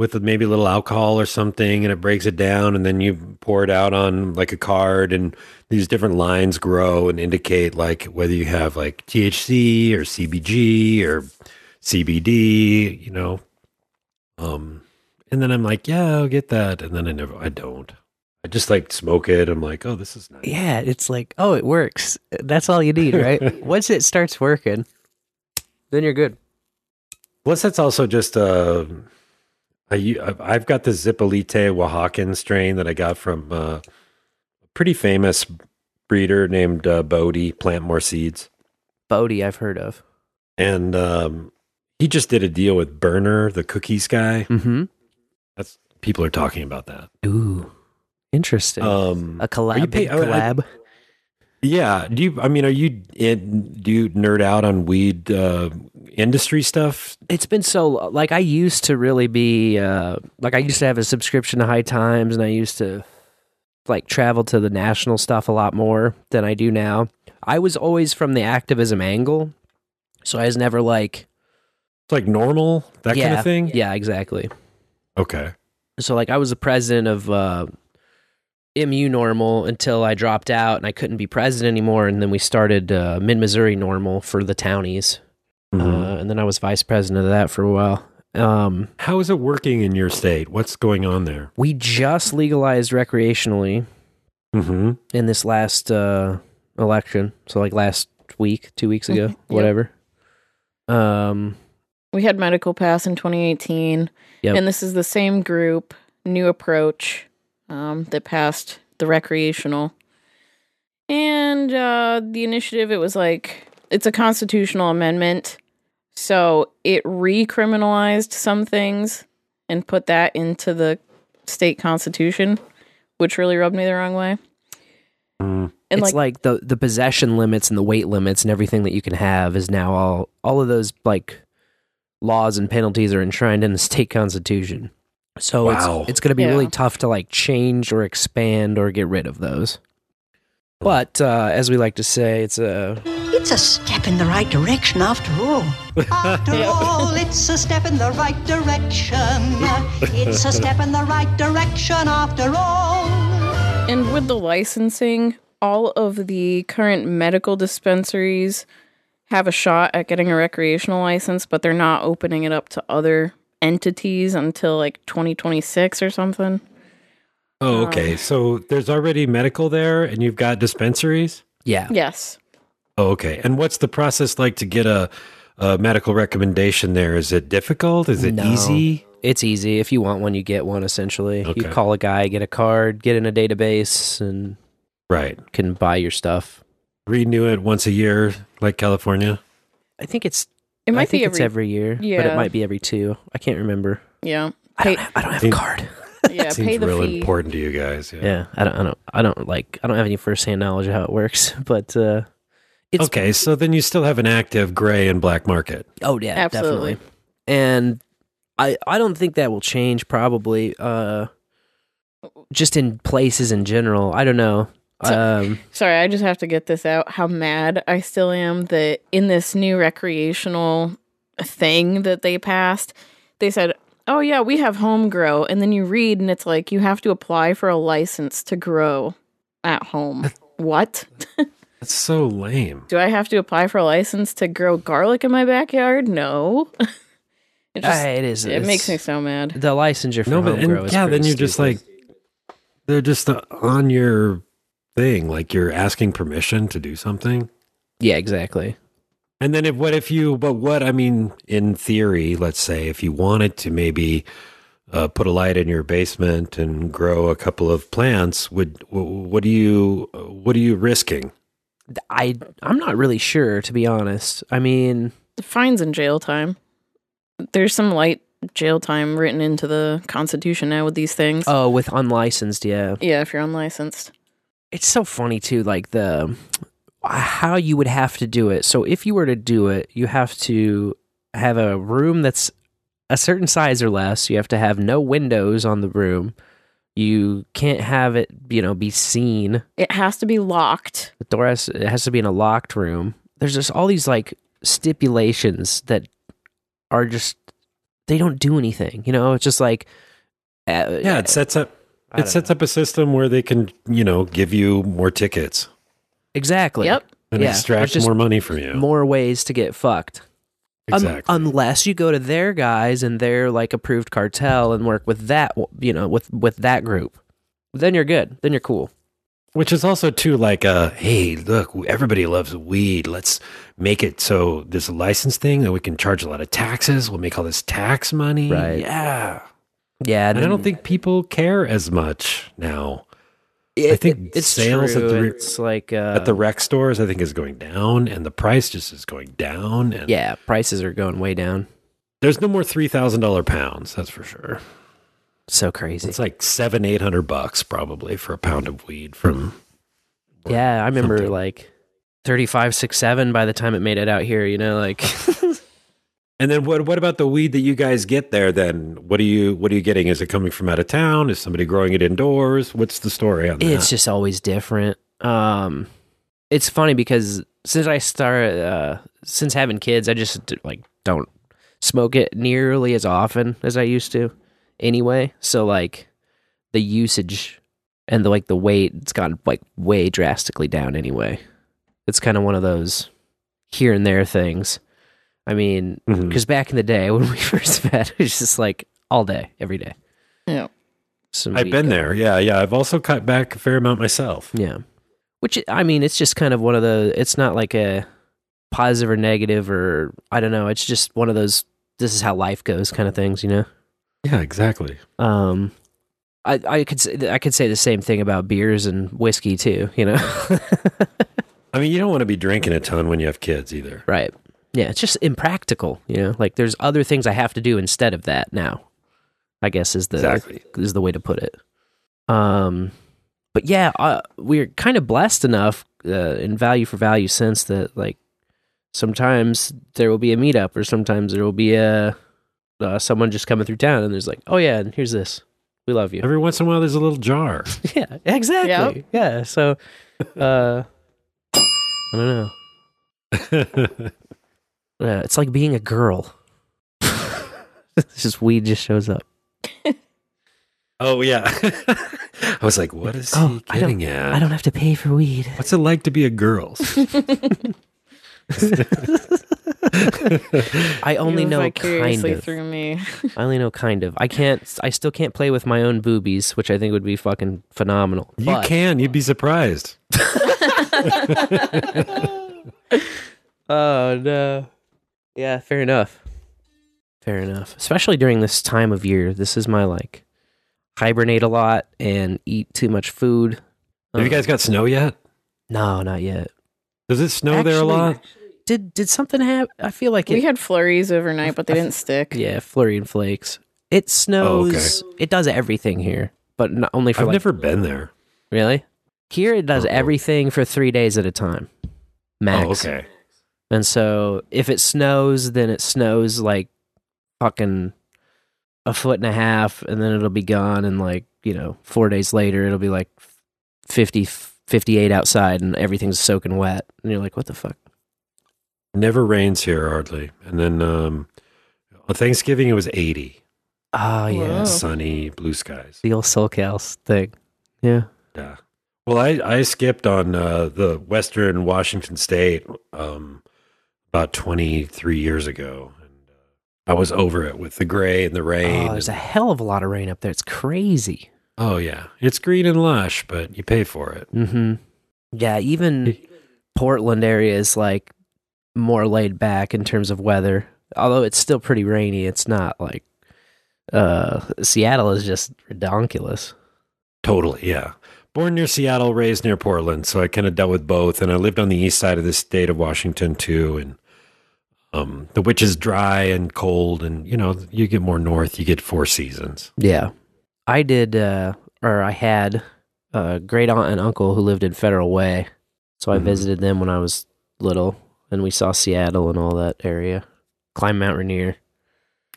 with maybe a little alcohol or something and it breaks it down and then you pour it out on like a card and these different lines grow and indicate like whether you have like THC or CBG or CBD, you know. Um and then I'm like, yeah, I'll get that and then I never I don't. I just like smoke it. I'm like, oh, this is nice. yeah, it's like, oh, it works. That's all you need, right? Once it starts working, then you're good. Plus, that's also just uh, I, I've got the Zipolite Oaxacan strain that I got from uh, a pretty famous breeder named uh, Bodhi, Plant More Seeds. Bodhi, I've heard of. And um, he just did a deal with Berner, the cookies guy. Mm-hmm. That's people are talking about that. Ooh, interesting. Um, a collab. pay- big I- I- collab. Yeah. Do you? I mean, are you? In, do you nerd out on weed uh, industry stuff? It's been so like I used to really be uh like I used to have a subscription to High Times and I used to like travel to the national stuff a lot more than I do now. I was always from the activism angle. So I was never like It's like normal that kind of thing. Yeah, exactly. Okay. So like I was the president of uh MU NORML until I dropped out and I couldn't be president anymore and then we started uh, Mid Missouri NORML for the townies. Mhm. Uh, and then I was vice president of that for a while. Um, How is it working in your state? What's going on there? we just legalized recreationally Mm-hmm. in this last uh, election. So like last week, two weeks ago, Mhm. Yep. whatever. Um, We had medical pass in 2018, Yep. and this is the same group, new approach, um, that passed the recreational. And uh, the initiative, it was like it's a constitutional amendment, so it recriminalized some things and put that into the state constitution, which really rubbed me the wrong way. Mm. And it's like, the the possession limits and the weight limits and everything that you can have is now all all of those like laws and penalties are enshrined in the state constitution. So Wow. it's it's going to be Yeah. really tough to like change or expand or get rid of those. But uh, as we like to say, it's a It's a step in the right direction after all. After all, it's a step in the right direction. It's a step in the right direction after all. And with the licensing, all of the current medical dispensaries have a shot at getting a recreational license, but they're not opening it up to other entities until like 2026 or something. Oh, um, okay. So there's already medical there, and you've got dispensaries. yeah. Yes. Oh, okay. And what's the process like to get a, a medical recommendation there? Is it difficult? Is it No. easy? It's easy. If you want one, you get one. Essentially, you call a guy, get a card, get in a database, and Right. can buy your stuff. Renew it once a year, like California. I think it's. It might I think be it's every, every year, but it might be every two. I can't remember. yeah. I Pay, don't. I don't have a card. yeah, Seems pay the real fee. important to you guys. Yeah. Yeah, I don't. I don't. I don't like. I don't have any firsthand knowledge of how it works, but uh, it's okay. So then you still have an active gray and black market. Oh yeah, Absolutely. definitely. And I I don't think that will change probably uh just in places in general. I don't know. So- Um Sorry, I just have to get this out. How mad I still am that in this new recreational thing that they passed, they said, "Oh yeah, we have home grow," and then you read and it's like you have to apply for a license to grow at home. what? That's so lame. Do I have to apply for a license to grow garlic in my backyard? No. it just uh, it is it makes me it's- so mad. the licensure for No, but home and, grow is yeah, then you're just like they're just uh, on your thing, like you're asking permission to do something. Yeah, exactly. And then if what if you but what I mean in theory, let's say if you wanted to maybe uh, put a light in your basement and grow a couple of plants, would what do you what are you risking? I I'm not really sure to be honest. I mean, Fines and jail time. There's some light jail time written into the Constitution now with these things. oh, with unlicensed, yeah. yeah, if you're unlicensed. It's so funny too like the how you would have to do it. So if you were to do it you have to have a room that's a certain size or less. You have to have no windows on the room. You can't have it you know be seen. It has to be locked. the door has it has to be in a locked room. There's just all these like stipulations that are just they don't do anything you know? It's just like uh, Yeah, it sets up I it don't sets up a system where they can, you know, give you more tickets exactly Yep. and Yeah, extract more money from you. more ways to get fucked Un- exactly. unless you go to their guys and their like approved cartel and work with that, you know, with with that group, then you're good. Then you're cool. Which is also too like uh hey, look, everybody loves weed. Let's make it so there's a license thing that we can charge a lot of taxes. We'll make all this tax money. Right. Yeah. Yeah, And I don't think people care as much now. I think it's sales true. at the it's like uh, at the rec stores I think is going down and the price just is going down and yeah, prices are going way down. there's no more three thousand dollar pounds, that's for sure. So crazy. It's like seven, eight hundred bucks probably for a pound of weed from Yeah, I remember something. like 35, 6, 7 by the time it made it out here, you know, like And then what? What about the weed that you guys get there? Then what are you? What are you getting? Is it coming from out of town? Is somebody growing it indoors? What's the story on that? it's just always different. Um it's funny because since I started uh since having kids, I just like don't smoke it nearly as often as I used to anyway. So like the usage and the like the weight it's gone like way drastically down anyway. It's kind of one of those here and there things. I mean, because back in the day when we first met, it was just like all day, every day. Yeah. Some I've been going. there. Yeah, yeah. I've also cut back a fair amount myself. Yeah. Which I mean, it's just kind of one of the. It's not like a positive or negative or I don't know. It's just one of those. This is how life goes, kind of things, you know. Yeah, exactly. Um, I I could say, I could say the same thing about beers and whiskey too, you know. I mean, you don't want to be drinking a ton when you have kids either. right. Yeah, it's just impractical, you know. Like there's other things I have to do instead of that now. I guess is the Exactly. is the way to put it. Um, but yeah, uh, we're kind of blessed enough uh, in value for value sense that like sometimes there will be a meetup or sometimes there will be a uh, someone just coming through town and there's like, oh yeah, and here's this, we love you. Every once in a while, there's a little jar. yeah, exactly. Yeah, so uh, I don't know. Yeah, it's like being a girl. it's just weed just shows up. oh yeah. I was like, what is oh, he Oh, I don't- getting at? I don't have to pay for weed. What's it like to be a girl? I only know kind of. through me. I only know kind of. I can't. I still can't play with my own boobies, which I think would be fucking phenomenal. You But- can. You'd be surprised. Oh no. Yeah, fair enough. Fair enough. Especially during this time of year. This is my like hibernate a lot and eat too much food. Have you Uh, guys got snow yet? No, not yet. Does it snow there a Actually, lot? Did did something happen? I feel like we had flurries overnight, but they didn't stick. yeah, flurry and flakes. It snows. It does everything here, but not only for I've like never been there. really. Here it does Oh. everything for three days at a time, max. Oh, okay. And so if it snows, then it snows like fucking a foot and a half, and then it'll be gone. And like, you know, four days later, it'll be like 50, 58 outside and everything's soaking wet. And you're like, what the fuck? Never rains here hardly. And then um, on Thanksgiving it was 80. Oh, yeah. Whoa. Sunny, blue skies. The old SoCal thing. Yeah. Yeah. Well, I, I skipped on uh, the Western Washington State um, about 23 years ago. And uh, I was over it with the gray and the rain. Oh, there's a hell of a lot of rain up there. It's crazy. oh, yeah. It's green and lush, but you pay for it. Mm-hmm. Yeah, even Portland area is like more laid back in terms of weather. Although it's still pretty rainy, it's not like uh Seattle is just redonkulous. Totally, yeah. Born near Seattle, raised near Portland, so I kind of dealt with both. And I lived on the east side of the state of Washington too, and um, the which is dry and cold, and you know you get more north, you get four seasons. Yeah. I did uh or I had a great aunt and uncle who lived in Federal Way. So I Mhm. visited them when I was little and we saw Seattle and all that area. Climb Mount Rainier.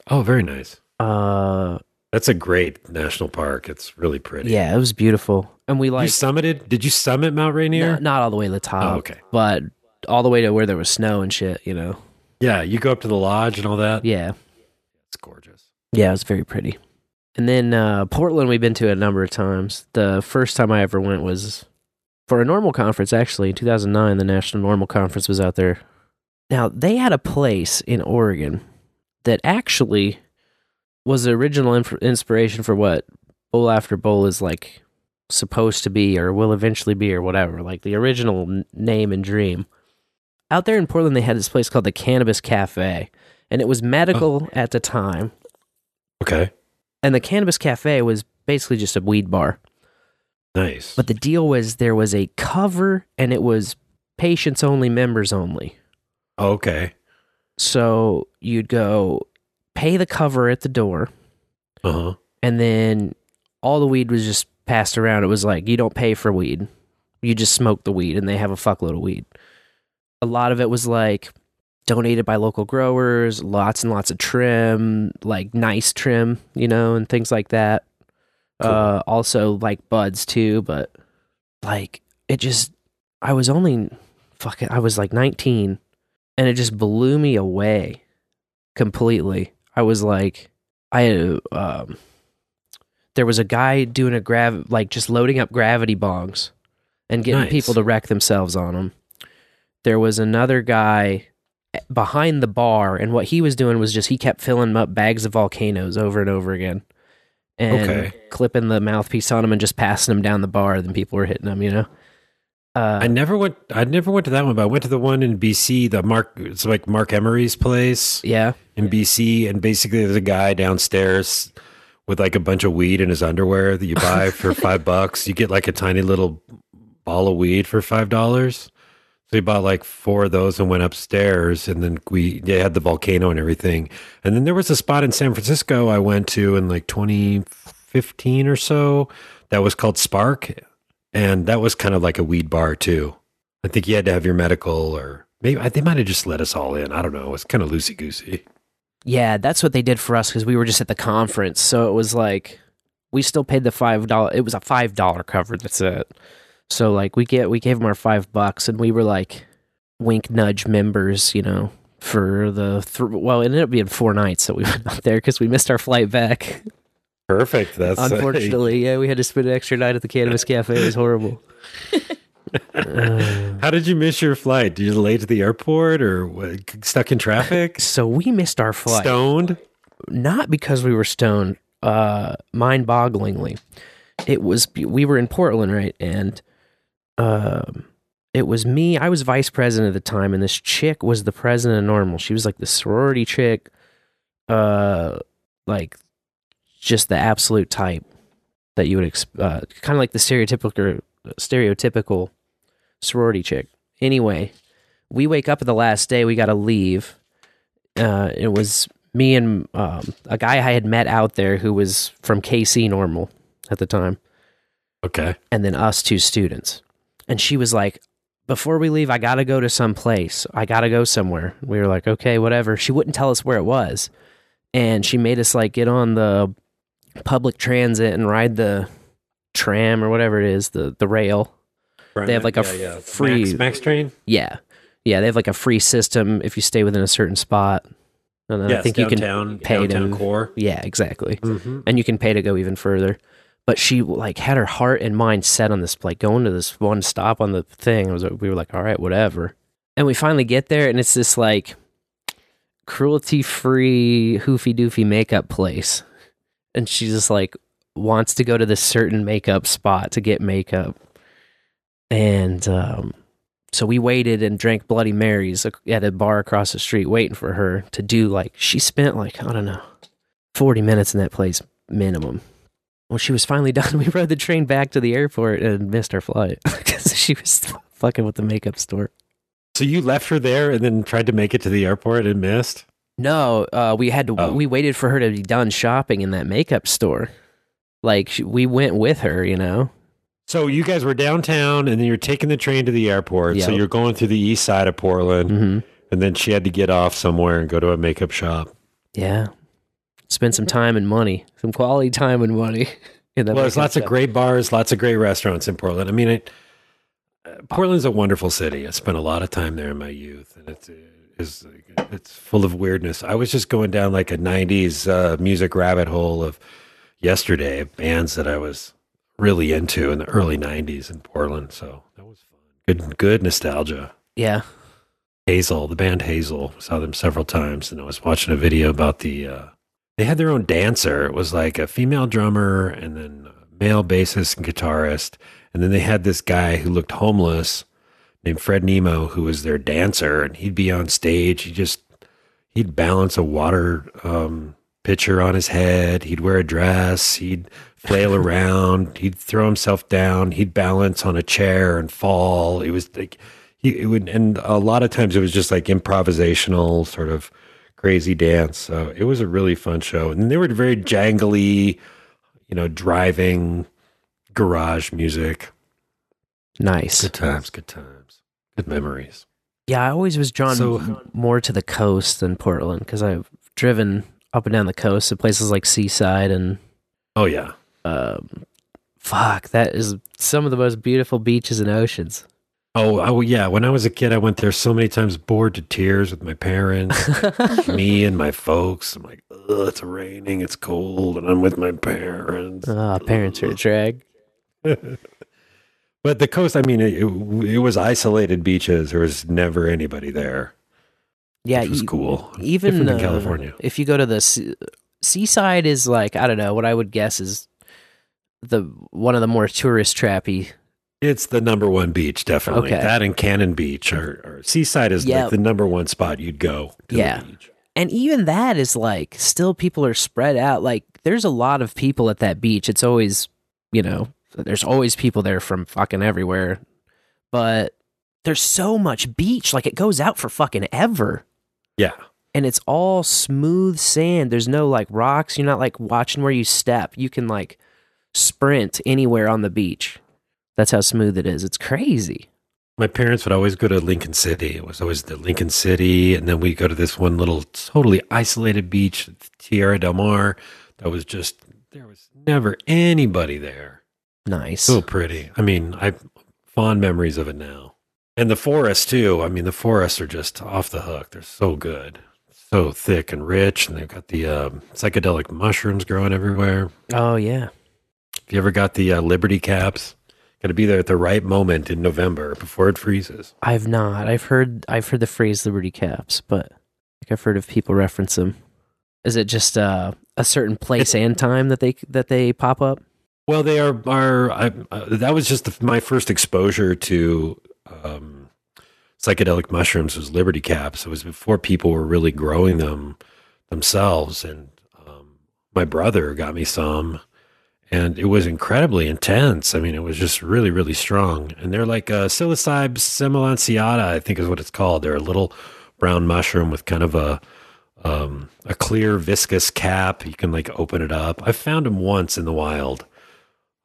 Oh, very nice. Uh That's a great national park. It's really pretty. yeah, it was beautiful. And we you like summited? Did you summit Mount Rainier? No, not all the way to the top. Oh, okay. But all the way to where there was snow and shit, you know. Yeah, you go up to the lodge and all that. Yeah. It's gorgeous. Yeah, it was very pretty. And then uh, Portland, we've been to a number of times. The first time I ever went was for a NORML conference, actually, in 2009. The National NORML Conference was out there. Now, they had a place in Oregon that actually was the original inf- inspiration for what Bowl After Bowl is like supposed to be or will eventually be or whatever. Like the original n- name and dream. Out there in Portland, they had this place called the Cannabis Cafe, and it was medical at the time Okay. and the cannabis cafe was basically just a weed bar Nice. but the deal was there was a cover and it was patients only members only okay. so you'd go pay the cover at the door Uh huh. and then all the weed was just passed around it was like you don't pay for weed You just smoke the weed, and they have a fuckload of weed. A lot of it was like donated by local growers, lots and lots of trim, like nice trim, you know, and things like that. Uh, also like buds too, but like it just, I was only fucking, I was like 19 and it just blew me away completely. I was like, I, um, there was a guy doing a grav, like just loading up gravity bongs and getting Nice. people to wreck themselves on them. There was another guy behind the bar, and what he was doing was just he kept filling up bags of volcanoes over and over again, and Okay. clipping the mouthpiece on them and just passing them down the bar. Then people were hitting them, you know. Uh, I never went. I never went to that one, but I went to the one in BC. The Mark, it's like Marc Emery's place. Yeah, in BC, and basically there's a guy downstairs with like a bunch of weed in his underwear that you buy for five bucks. You get like a tiny little ball of weed for five dollars. So he bought like four of those and went upstairs, and then we they had the volcano and everything. And then there was a spot in San Francisco I went to in like 2015 or so that was called Spark, and that was kind of like a weed bar too. I think you had to have your medical, or maybe they might have just let us all in. I don't know. It was kind of loosey goosey. Yeah, that's what they did for us because we were just at the conference. So it was like we still paid the five dollar. It was a five dollar cover. That's it. So like we get we gave them our five bucks, and we were like wink nudge members, you know, for the th- well, it ended up being four nights that we went out there because we missed our flight back. Perfect. That's Unfortunately, yeah, we had to spend an extra night at the Cannabis Cafe. It was horrible. Uh, How did you miss your flight? Did you late to the airport or what, stuck in traffic? so we missed our flight. Stoned? not because we were stoned uh mind-bogglingly it was we were in portland right and um it was me. I was vice president at the time and this chick was the president of NORML. She was like the sorority chick uh like just the absolute type that you would uh, kind of like the stereotypical stereotypical sorority chick. Anyway we wake up at the last day. We got to leave. Uh, it was me and um, a guy I had met out there who was from KC NORML at the time, Okay. and then us two students. And she was like, "Before we leave, I gotta go to some place. I gotta go somewhere." We were like, "Okay, whatever." She wouldn't tell us where it was, and she made us like get on the public transit and ride the tram or whatever it is, the the rail. They have like a Yeah, yeah. free Max, Max train. yeah. Yeah, they have like a free system if you stay within a certain spot. And then I Yes, think you downtown- can pay downtown to core. Yeah, exactly. Mhm. And you can pay to go even further. But she like had her heart and mind set on this like going to this one stop on the thing. It was we were like, all right, whatever. And we finally get there and it's this like cruelty free hoofy doofy makeup place. And she just like wants to go to this certain makeup spot to get makeup. And um so we waited and drank Bloody Marys at a bar across the street, waiting for her to do like she spent like I don't know, forty minutes in that place minimum. When she was finally done, we rode the train back to the airport and missed our flight because she was fucking with the makeup store. So you left her there and then tried to make it to the airport and missed? No, uh, we had to. Oh. We waited for her to be done shopping in that makeup store. Like she, we went with her, you know. So you guys were downtown and then you're taking the train to the airport. So you're going through the east side of Portland. Mm-hmm. And then she had to get off somewhere and go to a makeup shop. Yeah, spend some time and money, some quality time and money. Well, there's lots of great bars, lots of great restaurants in Portland. I mean, it, uh, Portland's a wonderful city. I spent a lot of time there in my youth, and it's is it's full of weirdness. I was just going down like a '90s uh, music rabbit hole of yesterday bands that I was really into in the early '90s in Portland. So that was fun. Good, good nostalgia. Yeah, Hazel, the band Hazel, saw them several times, and I was watching a video about the. Uh, they had their own dancer. It was like a female drummer and then a male bassist and guitarist, and then they had this guy who looked homeless named Fred Nemo, who was their dancer, and he'd be on stage. He just he'd balance a water um, pitcher on his head. He'd wear a dress. He'd flail around. He'd throw himself down. He'd balance on a chair and fall. It was like he it would, and a lot of times it was just like improvisational sort of crazy dance. So it was a really fun show, and they were very jangly, you know, driving garage music. Nice. Good times, good times, good memories. Yeah, I always was drawn So- more to the coast than Portland because I've driven up and down the coast to places like Seaside and Oh yeah, um, fuck, that is some of the most beautiful beaches and oceans. Oh, oh yeah. When I was a kid, I went there so many times, bored to tears with my parents, me and my folks. I'm like, Ugh, it's raining, it's cold, and I'm with my parents. Ah, parents are a drag. But the coast, I mean, it, it, it was isolated beaches. There was never anybody there. Yeah, which was e- cool. Even than uh, California. If you go to the sea- seaside, is like I don't know what I would guess is the one of the more tourist trappy. It's the number one beach, definitely. Okay. That and Cannon Beach or, or Seaside is Yeah. like the number one spot you'd go. to the Yeah, beach. and even that is like still people are spread out. Like there's a lot of people at that beach. It's always you know there's always people there from fucking everywhere, but there's so much beach. Like it goes out for fucking ever. Yeah. and it's all smooth sand. There's no like rocks. You're not like watching where you step. You can like sprint anywhere on the beach. That's how smooth it is. It's crazy. My parents would always go to Lincoln City. It was always the Lincoln City. And then we go to this one little totally isolated beach, Tierra del Mar. That was just, there was never anybody there. Nice. So pretty. I mean, I fond memories of it now. And the forests too. I mean, the forests are just off the hook. They're so good, so thick and rich, and they've got the um, psychedelic mushrooms growing everywhere. Oh yeah. Have you ever got the uh, Liberty caps, got to be there at the right moment in November before it freezes. I've not. I've heard. I've heard the phrase "Liberty Caps," but like I've heard of people reference them. Is it just uh, a certain place and time that they that they pop up? Well, they are are I, uh, that was just the, my first exposure to um, psychedelic mushrooms was Liberty caps. It was before people were really growing them themselves, and um, my brother got me some, and it was incredibly intense. I mean, it was just really really strong, and they're like uh, psilocybe semilanceata, I think is what it's called. They're a little brown mushroom with kind of a um, a clear viscous cap. You can like open it up. I found them once in the wild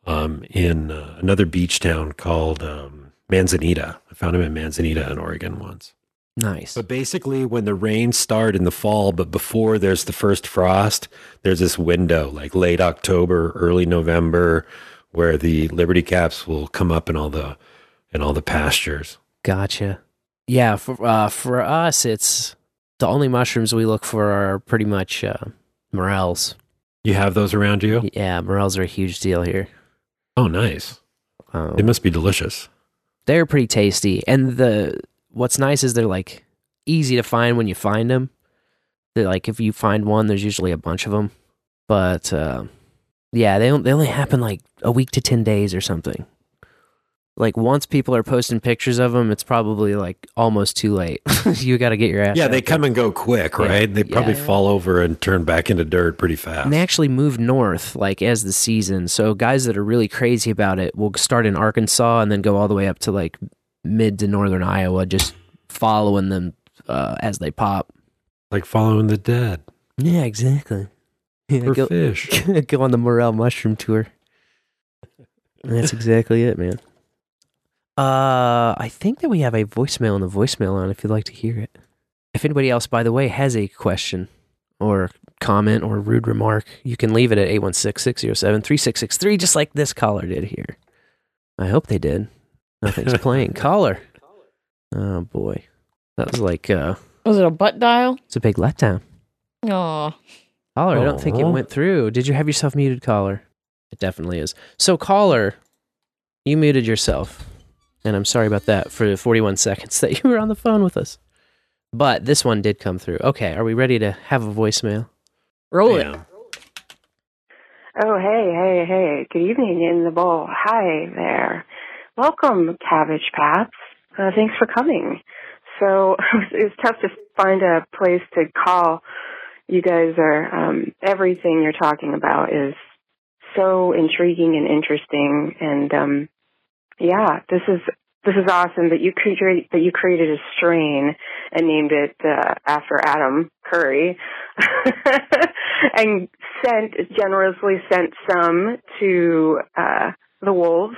um, in uh, another beach town called um, Manzanita. I found them in Manzanita in Oregon once. Nice. But basically, when the rains start in the fall, but before there's the first frost, there's this window, like late October, early November, where the Liberty caps will come up in all the in all the pastures. Gotcha. Yeah, for uh, for us, it's the only mushrooms we look for are pretty much uh, morels. You have those around you? Yeah, morels are a huge deal here. Oh, nice. Um, They must be delicious. they're pretty tasty, and the what's nice is they're like easy to find when you find them. They're like if you find one, there's usually a bunch of them, but uh, yeah, they don't- they only happen like a week to ten days or something. Like once people are posting pictures of them, it's probably like almost too late. you got to get your ass. Yeah, they there. come and go quick, Yeah. right? They probably Yeah. fall over and turn back into dirt pretty fast. And they actually move north, like as the season. So guys that are really crazy about it will start in Arkansas and then go all the way up to like mid to northern Iowa, just following them uh, as they pop. like following the dead. Yeah, exactly. Yeah, For go, fish. go on the morel mushroom tour. That's exactly it, man. Uh, I think that we have a voicemail on the voicemail on if you'd like to hear it. If anybody else, by the way, has a question or comment or rude remark, you can leave it at 816-607-3663, just like this caller did here. I hope they did. Nothing's playing. caller. Oh boy. That was like uh Was it a butt dial? it's a big letdown. Oh, Caller, I don't think it Aw. went through. Did you have yourself muted, caller? It definitely is. So, caller, you muted yourself. And I'm sorry about that for the 41 seconds that you were on the phone with us. But this one did come through. Okay, are we ready to have a voicemail? roll it. Yeah. Oh, hey, hey, hey. Good evening in the bowl. Hi there. Welcome, Cabbage Paps. Uh, thanks for coming. So it was tough to find a place to call. You guys are, um, everything you're talking about is so intriguing and interesting. And, um, yeah, this is, this is awesome that you created, that you created a strain and named it, uh, after Adam Curry. and sent generously sent some to uh the wolves.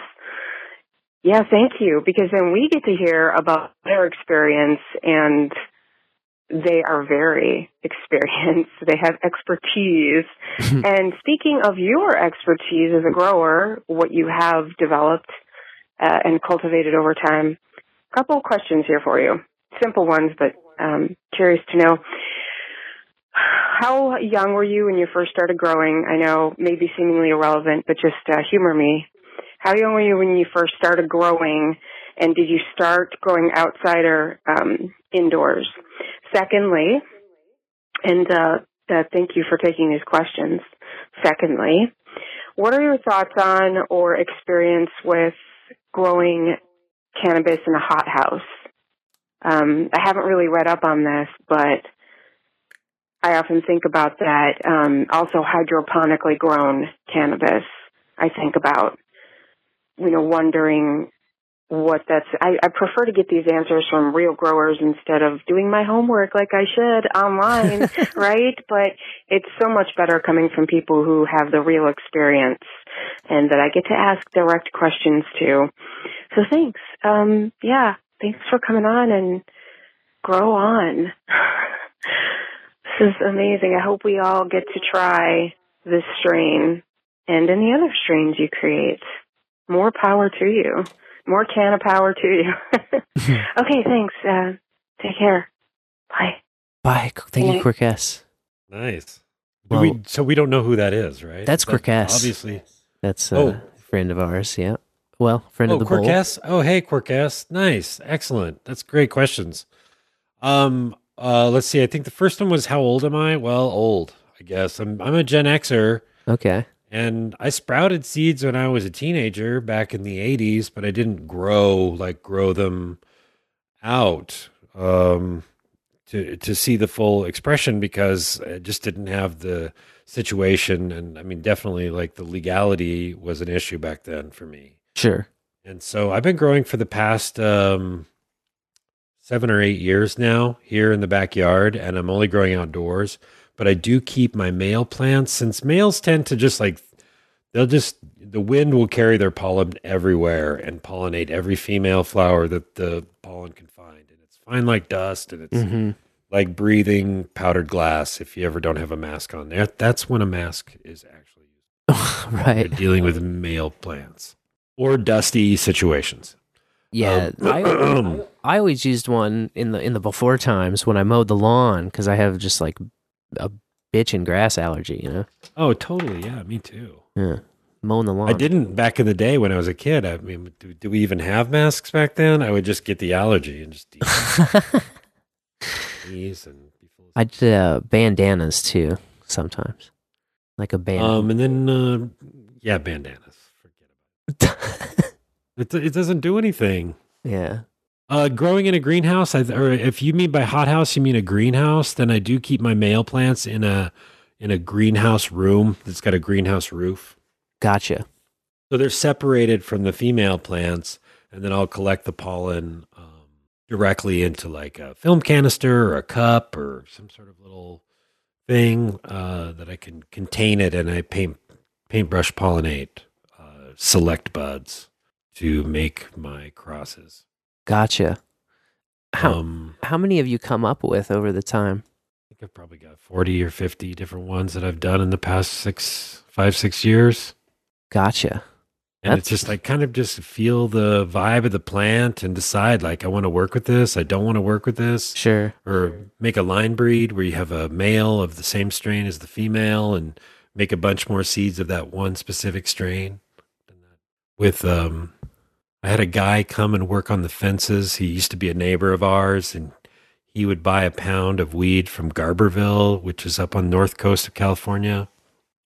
Yeah, thank you. Because then we get to hear about their experience and they are very experienced. They have expertise. and speaking of your expertise as a grower, what you have developed uh, and cultivated over time, a couple of questions here for you. Simple ones, but um, curious to know. How young were you when you first started growing? I know maybe seemingly irrelevant, but just uh, humor me. How young were you when you first started growing, and did you start growing outside or um, indoors? Secondly, and uh, uh, thank you for taking these questions. Secondly, what are your thoughts on or experience with growing cannabis in a hothouse? Um, I haven't really read up on this, but I often think about that. Um, also, hydroponically grown cannabis. I think about, you know, wondering what that's. I, I prefer to get these answers from real growers instead of doing my homework like I should online, right? But it's so much better coming from people who have the real experience and that I get to ask direct questions to. So thanks. Um, yeah, thanks for coming on and grow on. this is amazing. I hope we all get to try this strain and any other strains you create. More power to you. More can of power to you. okay, thanks. Uh, take care. Bye. Bye. Thank you, Yeah. Quick S. Nice. Well- we, so we don't know who that is, right? That's That- Quick S. Obviously. That's a Oh. friend of ours. Yeah. Well, friend oh, of the Quirk bowl. S. Oh, hey, Quirk S. Nice, excellent. That's great questions. Um, uh, let's see. I think the first one was how old am I? Well, old, I guess. I'm I'm a Gen Xer, Okay. And I sprouted seeds when I was a teenager back in the '80s, but I didn't grow like grow them out um, to to see the full expression because I just didn't have the situation, and I mean, definitely like the legality was an issue back then for me. Sure. And so I've been growing for the past um, seven or eight years now here in the backyard, and I'm only growing outdoors. But I do keep my male plants since males tend to just like they'll just the wind will carry their pollen everywhere and pollinate every female flower that the pollen can find, and it's fine like dust, and it's Mhm. like breathing powdered glass. If you ever don't have a mask on, there, that's when a mask is actually used right. Dealing with male plants or dusty situations. Yeah, Um, I, I always used one in the in the before times when I mowed the lawn because I have just like a bitchin' grass allergy, you know. Oh, totally. Yeah, me too. Yeah, mowing the lawn. I didn't back in the day when I was a kid. I mean, do, do we even have masks back then? I would just get the allergy and just sneeze and I did uh, bandanas too sometimes, like a band. um, and then uh, yeah, bandanas. Forget about it. it. It doesn't do anything. yeah. Uh, growing in a greenhouse, I, or if you mean by hothouse, you mean a greenhouse, then I do keep my male plants in a in a greenhouse room that's got a greenhouse roof. Gotcha. So they're separated from the female plants, and then I'll collect the pollen um, directly into like a film canister or a cup or some sort of little thing uh, that I can contain it, and I paint paintbrush pollinate uh, select buds to make my crosses. Gotcha. How Um, how many have you come up with over the time? I think I've probably got forty or fifty different ones that I've done in the past six, five, six years. Gotcha. And it's just like kind of just feel the vibe of the plant and decide like I want to work with this, I don't want to work with this. Sure. Or make a line breed where you have a male of the same strain as the female and make a bunch more seeds of that one specific strain. With um I had a guy come and work on the fences. He used to be a neighbor of ours and he would buy a pound of weed from Garberville, which is up on north coast of California,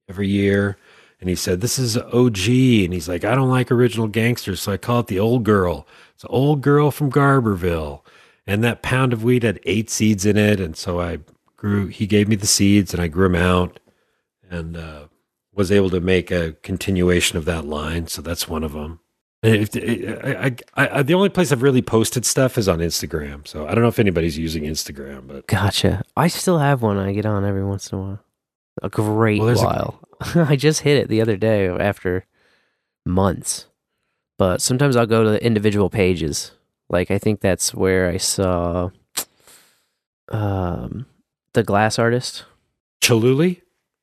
every year. And he said, This is OG. And he's like, I don't like original gangsters. So I call it the old girl. It's an old girl from Garberville. And that pound of weed had eight seeds in it. And so I grew, he gave me the seeds and I grew them out and uh, was able to make a continuation of that line. So that's one of them. And if, I, I, I, the only place I've really posted stuff is on Instagram. So I don't know if anybody's using Instagram, but Gotcha. I still have one I get on every once in a while. A great Well, while. I just hit it the other day after months. but sometimes I'll go to the individual pages. Like I think that's where I saw um the glass artist, Choluli?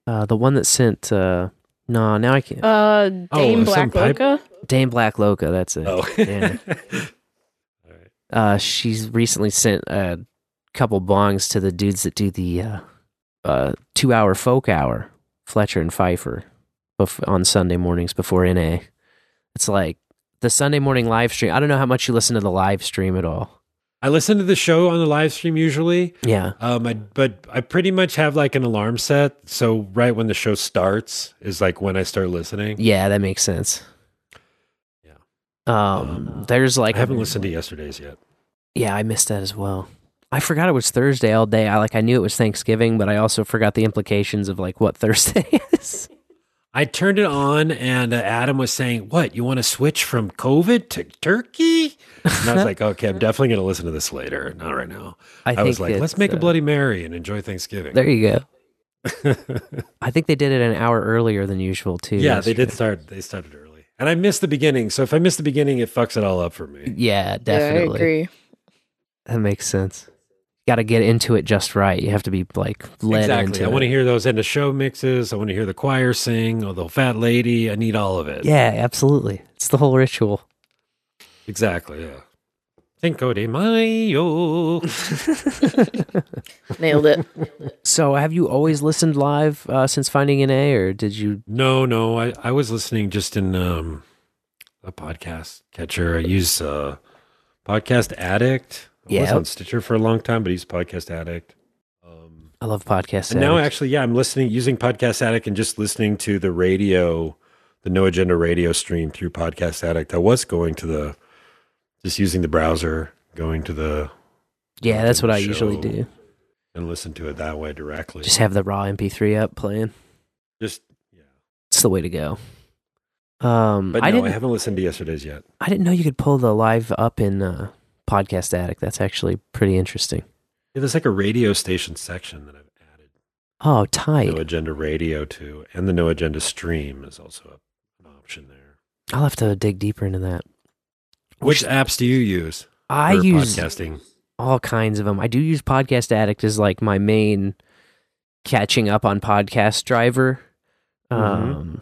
uh, the one that sent. uh No, now I can't. Uh, Oh, Dame some Black pipe- Loca. Dame Black Loca. That's it. Oh. Yeah. Uh, she's recently sent a couple bongs to the dudes that do the uh, uh, two hour folk hour, Fletcher and Pfeiffer, bef- on Sunday mornings before NA. It's like the Sunday morning live stream. I don't know how much you listen to the live stream at all. I listen to the show on the live stream usually. Yeah. Um, I, but I pretty much have like an alarm set. So right when the show starts is like when I start listening. Yeah, that makes sense. Um, there's like I haven't listened to yesterday's yet. Yeah, I missed that as well. I forgot it was Thursday all day. I like I knew it was Thanksgiving, but I also forgot the implications of like what Thursday is. I turned it on and uh, Adam was saying, What, you want to switch from COVID to turkey? And I was like, Okay, I'm definitely going to listen to this later. Not right now. I I, was like, Let's make a uh, Bloody Mary and enjoy Thanksgiving. There you go. I think they did it an hour earlier than usual too. yeah, they did start. They started early. And I missed the beginning. So if I miss the beginning, it fucks it all up for me. Yeah, definitely. Yeah, I agree. That makes sense. Got to get into it just right. You have to be like led exactly. into I want to hear those end of show mixes. I want to hear the choir sing or the fat lady. I need all of it. Yeah, absolutely. It's the whole ritual. Exactly. Yeah. Cinco de Mayo. Nailed it. So, have you always listened live uh, since finding an A, or did you? No, no. I, I was listening just in um, a podcast catcher. I use uh, Podcast Addict. I was Yeah. on Stitcher for a long time, but he's use Podcast Addict. I love podcasts. And now, actually, yeah, I'm listening, using Podcast Addict and just listening to the radio, the No Agenda radio stream through Podcast Addict. I was going to the, just using the browser, going to the yeah, that's what I usually do. and listen to it that way directly. Just have the raw MP3 up playing. Just yeah, It's the way to go. Um, But I no, I, didn't. haven't listened to yesterday's yet. I didn't know you could pull the live up in uh, Podcast Addict. That's actually pretty interesting. Yeah, there's like a radio station section that I've added. Oh, tight. No Agenda Radio to, and the No Agenda stream is also an option there. I'll have to dig deeper into that. Which apps do you use? I use podcasting. all kinds of them. I do use Podcast Addict as like my main catching up on podcast driver. Mm-hmm. Um,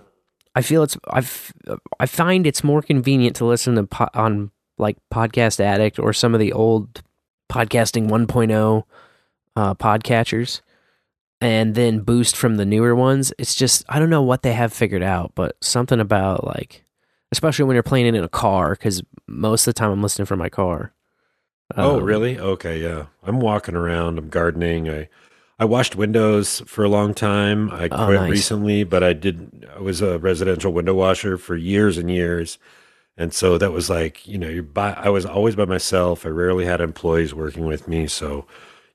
I feel it's I've I find it's more convenient to listen to po- on like Podcast Addict or some of the old podcasting 1.0 uh, podcatchers, and then boost from the newer ones. It's just I don't know what they have figured out, but something about like, especially when you're playing it in a car, because most of the time I'm listening from my car. oh, Um, really? Okay, yeah. I'm walking around. I'm gardening. I I washed windows for a long time. I Oh, quit nice. recently, but I did. I was a residential window washer for years and years, and so that was like you know you're by. I was always by myself. I rarely had employees working with me, so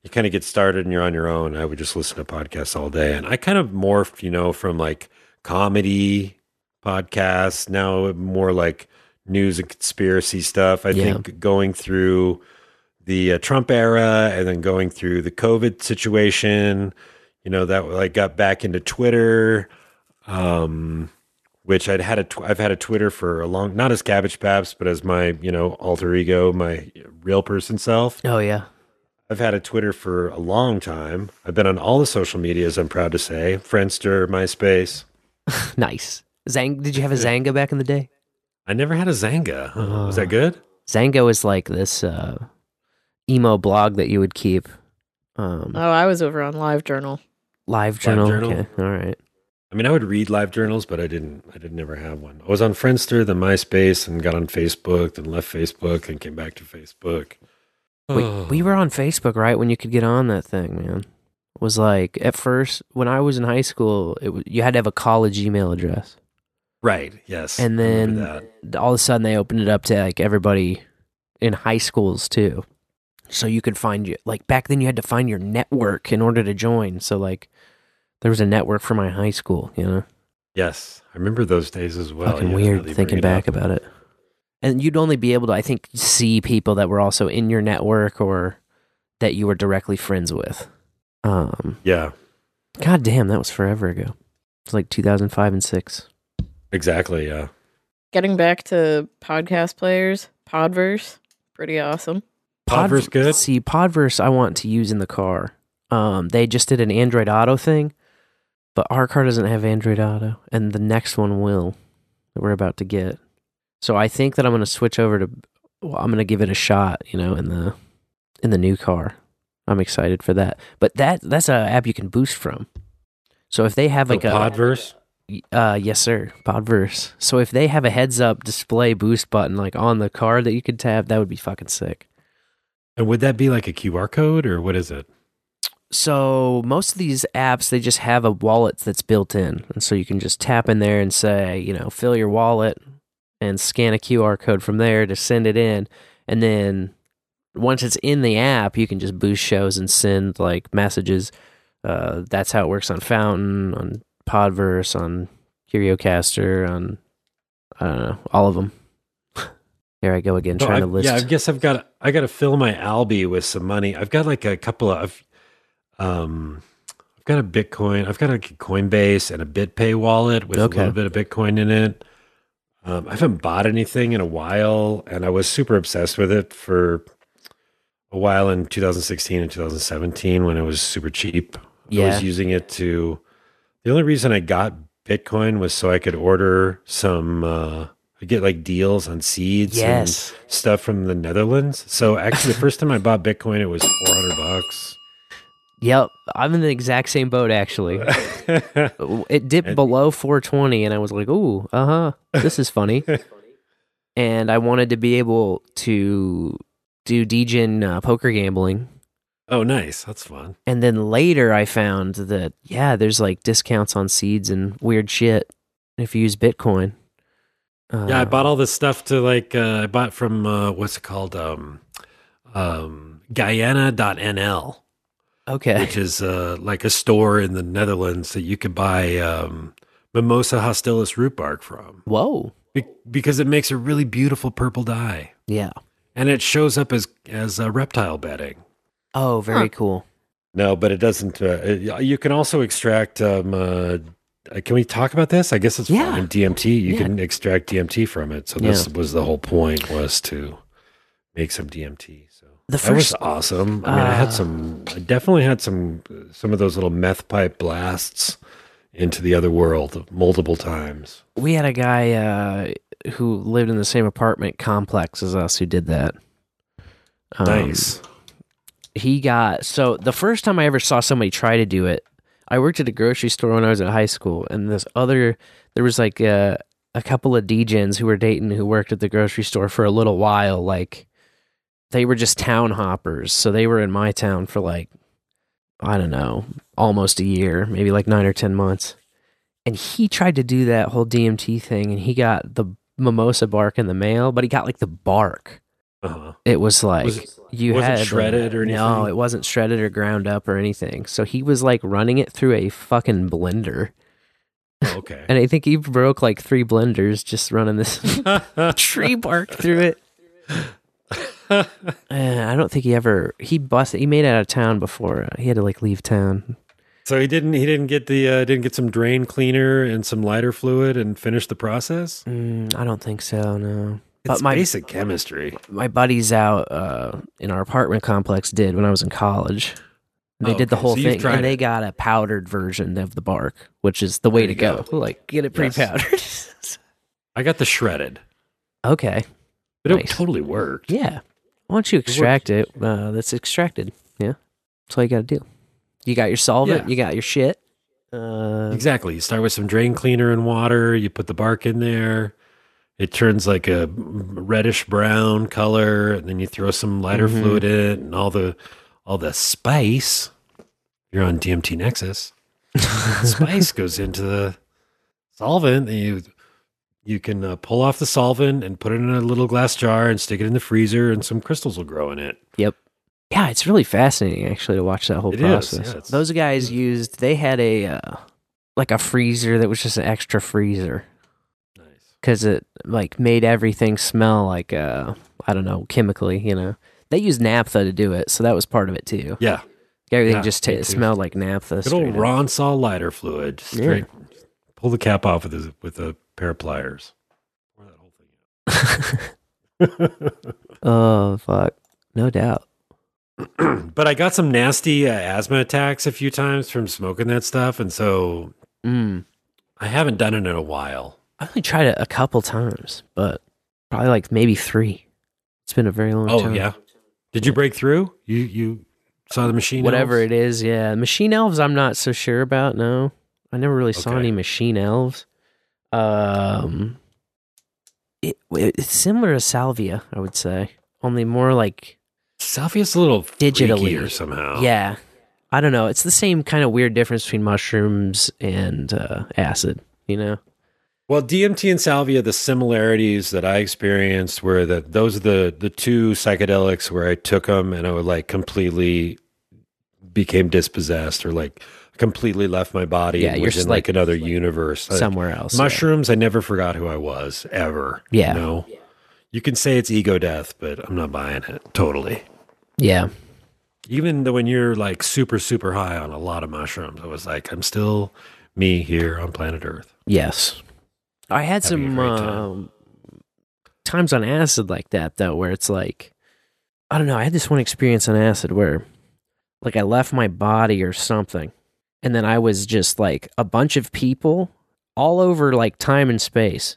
you kind of get started and you're on your own. I would just listen to podcasts all day, and I kind of morphed, you know, from like comedy podcasts now more like news and conspiracy stuff. I Yeah. think going through the uh, Trump era and then going through the COVID situation, you know, that like got back into Twitter, um, which I'd had a tw- I've had a Twitter for a long, not as Cabbage Paps, but as my you know alter ego, my real person self. Oh yeah. I've had a Twitter for a long time. I've been on all the social medias. I'm proud to say, Friendster, MySpace. nice. Zang, did you have a Xanga back in the day? I never had a Xanga. Huh. Was that good? Xanga was like this uh, emo blog that you would keep. Um, Oh, I was over on Live Journal. live journal. Journal? Okay. All right. I mean, I would read live journals, but I didn't. I didn't ever have one. I was on Friendster, then MySpace, and got on Facebook, then left Facebook, and came back to Facebook. We, we were on Facebook right when you could get on that thing, man. It was like at first when I was in high school, it was, you had to have a college email address, Right. Yes. and then all of a sudden they opened it up to like everybody in high schools too. So you could find you like back then you had to find your network in order to join. So like there was a network for my high school, you know. Yes, I remember those days as well. Fucking yeah, weird thinking back up. about it. And you'd only be able to, I think, see people that were also in your network or that you were directly friends with. Um, Yeah, God damn, that was forever ago. It's like 2005 and six. Exactly. Yeah. getting back to podcast players, Podverse, pretty awesome. Podverse good? See, Podverse I want to use in the car. Um, they just did an Android Auto thing, but our car doesn't have Android Auto, and the next one will that we're about to get. So I think that I'm going to switch over to. Well, I'm going to give it a shot, you know, in the in the new car. I'm excited for that. But that that's a app you can boost from. So if they have like a Podverse? Uh, yes, sir. Podverse. So if they have a heads up display boost button like on the car that you could tap, that would be fucking sick. And would that be like a QR code or what is it? So most of these apps they just have a wallet that's built in, and so you can just tap in there and say, you know, fill your wallet and scan a QR code from there to send it in, and then once it's in the app, you can just boost shows and send like messages. Uh, that's how it works on Fountain, on Podverse, on CurioCaster, on I don't know, all of them. Here I go again, trying to I've- list. Yeah, I guess I've got I got to fill my Alby with some money. I've got like a couple of um I've got a Bitcoin, I've got a Coinbase and a BitPay wallet with Okay. a little bit of Bitcoin in it. Um, I haven't bought anything in a while, and I was super obsessed with it for a while in 2016 and 2017 when it was super cheap. I was using it to. The only reason I got Bitcoin was so I could order some. Uh, I get like deals on seeds Yes. and stuff from the Netherlands. So actually, the first time I bought Bitcoin, it was 400 bucks. Yep, I'm in the exact same boat actually. it dipped below 420, and I was like, "Ooh, uh huh, this is funny." and I wanted to be able to do DGen uh, poker gambling, Oh, nice. That's fun. and then later I found that yeah, there's like discounts on seeds and weird shit if you use Bitcoin. Uh, yeah, I bought all this stuff to like uh, I bought from uh, what's it called um, um, Guyana.nl, Okay, which is uh, like a store in the Netherlands that you could buy um, Mimosa hostilis root bark from whoa, Be- because it makes a really beautiful purple dye, yeah, and it shows up as as a reptile bedding. Oh, very cool. No, but it doesn't. Uh, it- you can also extract. Um, uh, uh, can we talk about this? I guess it's Yeah. fine. DMT. You Yeah. can extract DMT from it. So this Yeah. was the whole point was to make some DMT. So The that was first- awesome. I mean, I had Uh, some. I definitely had some. Some of those little meth pipe blasts into the other world multiple times. We had a guy uh, who lived in the same apartment complex as us who did that. Um, nice. He got so the first time I ever saw somebody try to do it, I worked at a grocery store when I was in high school, and this other there was like a, a couple of DJs who were dating who worked at the grocery store for a little while. Like they were just town hoppers, so they were in my town for like I don't know, almost a year, maybe like nine or ten months. And he tried to do that whole DMT thing, and he got the mimosa bark in the mail, but he got like the bark. Uh-huh. It was like Was it- you had shredded or No, it wasn't shredded or ground up or anything. So he was like running it through a fucking blender, Oh, okay. and I think he broke like three blenders just running this tree bark through it. Uh, I don't think he ever he busted. He made it out of town before uh, he had to like leave town. so he didn't. He didn't get the. Uh, didn't get some drain cleaner and some lighter fluid and finish the process. Mm, I don't think so. No, It's but my basic chemistry. my buddies out uh, in our apartment complex did when I was in college. They Oh, did the okay. whole So thing, and they got a powdered version of the bark, which is the way There to you go. Like get it pre-powdered. I got the shredded, okay, but it totally worked. yeah. Once you extract it, uh, that's extracted. Yeah, that's all you got to do. You got your solvent. Yeah. You got your shit. Uh, Exactly. You start with some drain cleaner and water. You put the bark in there. It turns like a reddish brown color, and then you throw some lighter Mhm. fluid in it, and all the all the spice. You're on DMT Nexus. spice goes into the solvent, and you you can uh, pull off the solvent and put it in a little glass jar and stick it in the freezer, and some crystals will grow in it. Yep. Yeah, it's really fascinating actually to watch that whole It is, process. yeah, Those guys used they had a uh, like a freezer that was just an extra freezer. Because it like made everything smell like uh I don't know chemically. You know, they used naphtha to do it, so that was part of it too. Yeah. Everything just ta too. smelled like naphtha. Good old straight up. Ronsonol lighter fluid. Yeah. Straight. Pull the cap off with a, with a pair of pliers. Pour that whole oh fuck, no doubt. but I got some nasty uh, asthma attacks a few times from smoking that stuff, and so Mm. I haven't done it in a while. I only tried it a couple times, but probably like maybe three. It's been a very long Oh time. Oh yeah, did you break through? You you saw the machine? Elves? Whatever elves? it is, yeah. Machine elves, I'm not so sure about. No, I never really saw Okay. any machine elves. Um, it, it's similar to salvia, I would say, only more like Salvia's a little digitally freakier somehow. Yeah, I don't know. It's the same kind of weird difference between mushrooms and uh, acid. You know? Well, DMT and salvia, the similarities that I experienced were that those are the the two psychedelics where I took them and I would like completely became dispossessed or like completely left my body Yeah, and was in like, like another universe Like, somewhere else, yeah. Mushrooms, I never forgot who I was ever. Yeah. you know, you can say it's ego death, but I'm not buying it totally. Yeah. Even though when you're like super super high on a lot of mushrooms, I was like, I'm still me here on planet Earth. Yes. I had some time. um, times on acid like that though, where it's like, I don't know. I had this one experience on acid where, like, I left my body or something, and then I was just like a bunch of people all over like time and space,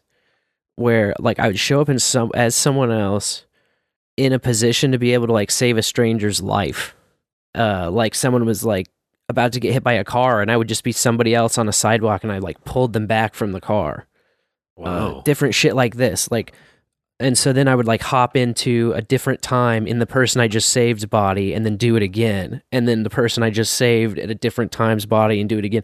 where like I would show up in some as someone else in a position to be able to like save a stranger's life. Uh, like someone was like about to get hit by a car, and I would just be somebody else on a sidewalk, and I like pulled them back from the car. Wow. Uh, different shit like this, like, and so then I would like hop into a different time in the person I just saved's body, and then do it again, and then the person I just saved at a different time's body, and do it again,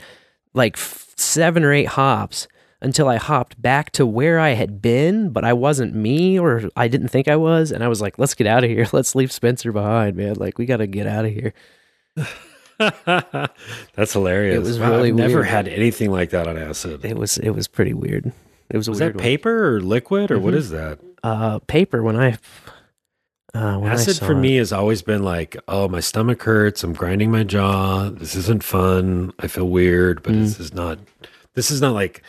like f- seven or eight hops until I hopped back to where I had been, but I wasn't me, or I didn't think I was, and I was like, "Let's get out of here. Let's leave Spencer behind, man. Like, we got to get out of here." That's hilarious. It was Wow, really I've never weird. had anything like that on acid. It was it was pretty weird. It was Was that one. paper or liquid or what Mhm. is that? Uh, paper. When I uh, when I acid for it. me has always been like, oh, my stomach hurts. I'm grinding my jaw. This isn't fun. I feel weird, but Mm. this is not. This is not like,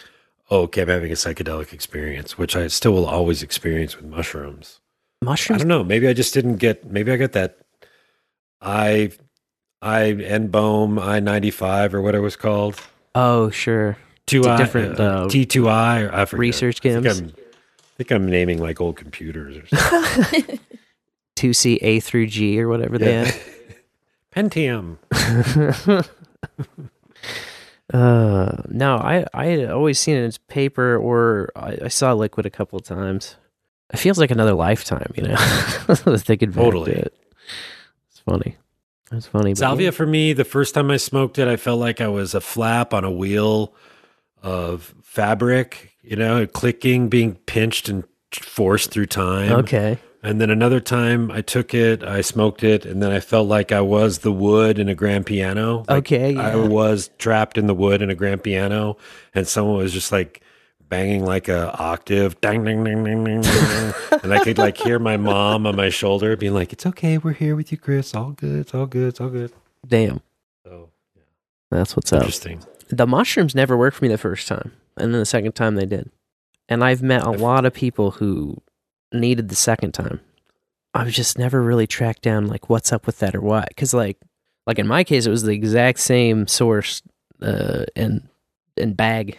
oh, okay, I'm having a psychedelic experience, which I still will always experience with mushrooms. Mushrooms. I don't know. Maybe I just didn't get. Maybe I got that. I, I N Bohm I ninety five or what it was called. Oh, sure. Two It's a I different, uh, T two I or I forget. research I think. I'm, I think I'm naming like old computers or something. Two C A through G or whatever they had. Pentium. Uh, no, I I had always seen it as paper, or I, I saw liquid a couple of times. It feels like another lifetime, you know. Thinking Totally. to it. It's funny. It's funny. but Salvia yeah. for me, the first time I smoked it, I felt like I was a flap on a wheel of fabric, you know, clicking, being pinched and forced through time. Okay. And then another time I took it, I smoked it, and then I felt like I was the wood in a grand piano. Like Okay, I was trapped in the wood in a grand piano, and someone was just like banging like a octave, dang, dang, dang, dang, dang, dang. and I could like hear my mom on my shoulder being like, "It's okay, we're here with you, Chris. All good, it's all good, it's all good." Damn. So That's what's up. Interesting. The mushrooms never worked for me the first time, and then the second time they did. And I've met a lot of people who needed the second time. I've just never really tracked down like what's up with that or what. Because like, like in my case, it was the exact same source uh, and and bag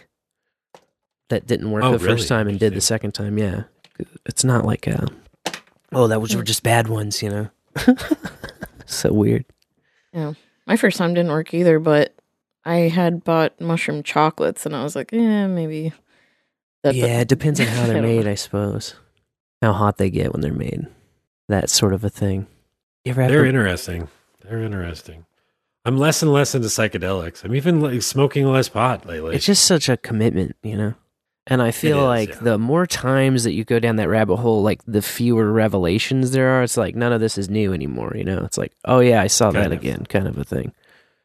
that didn't work Oh, the really? first time and did the second time. Yeah, it's not like uh oh that was were just bad ones, you know. so weird. Yeah. My first time didn't work either, but I had bought mushroom chocolates and I was like, yeah, maybe. that- yeah, it depends on how they're don't know. made, I suppose. How hot they get when they're made. That sort of a thing. You ever They're to- interesting. They're interesting. I'm less and less into psychedelics. I'm even like smoking less pot lately. it's just such a commitment, you know? And I feel is, like yeah. the more times that you go down that rabbit hole, like the fewer revelations there are. It's like none of this is new anymore, you know? It's like, oh yeah, I saw that of. again, kind of a thing.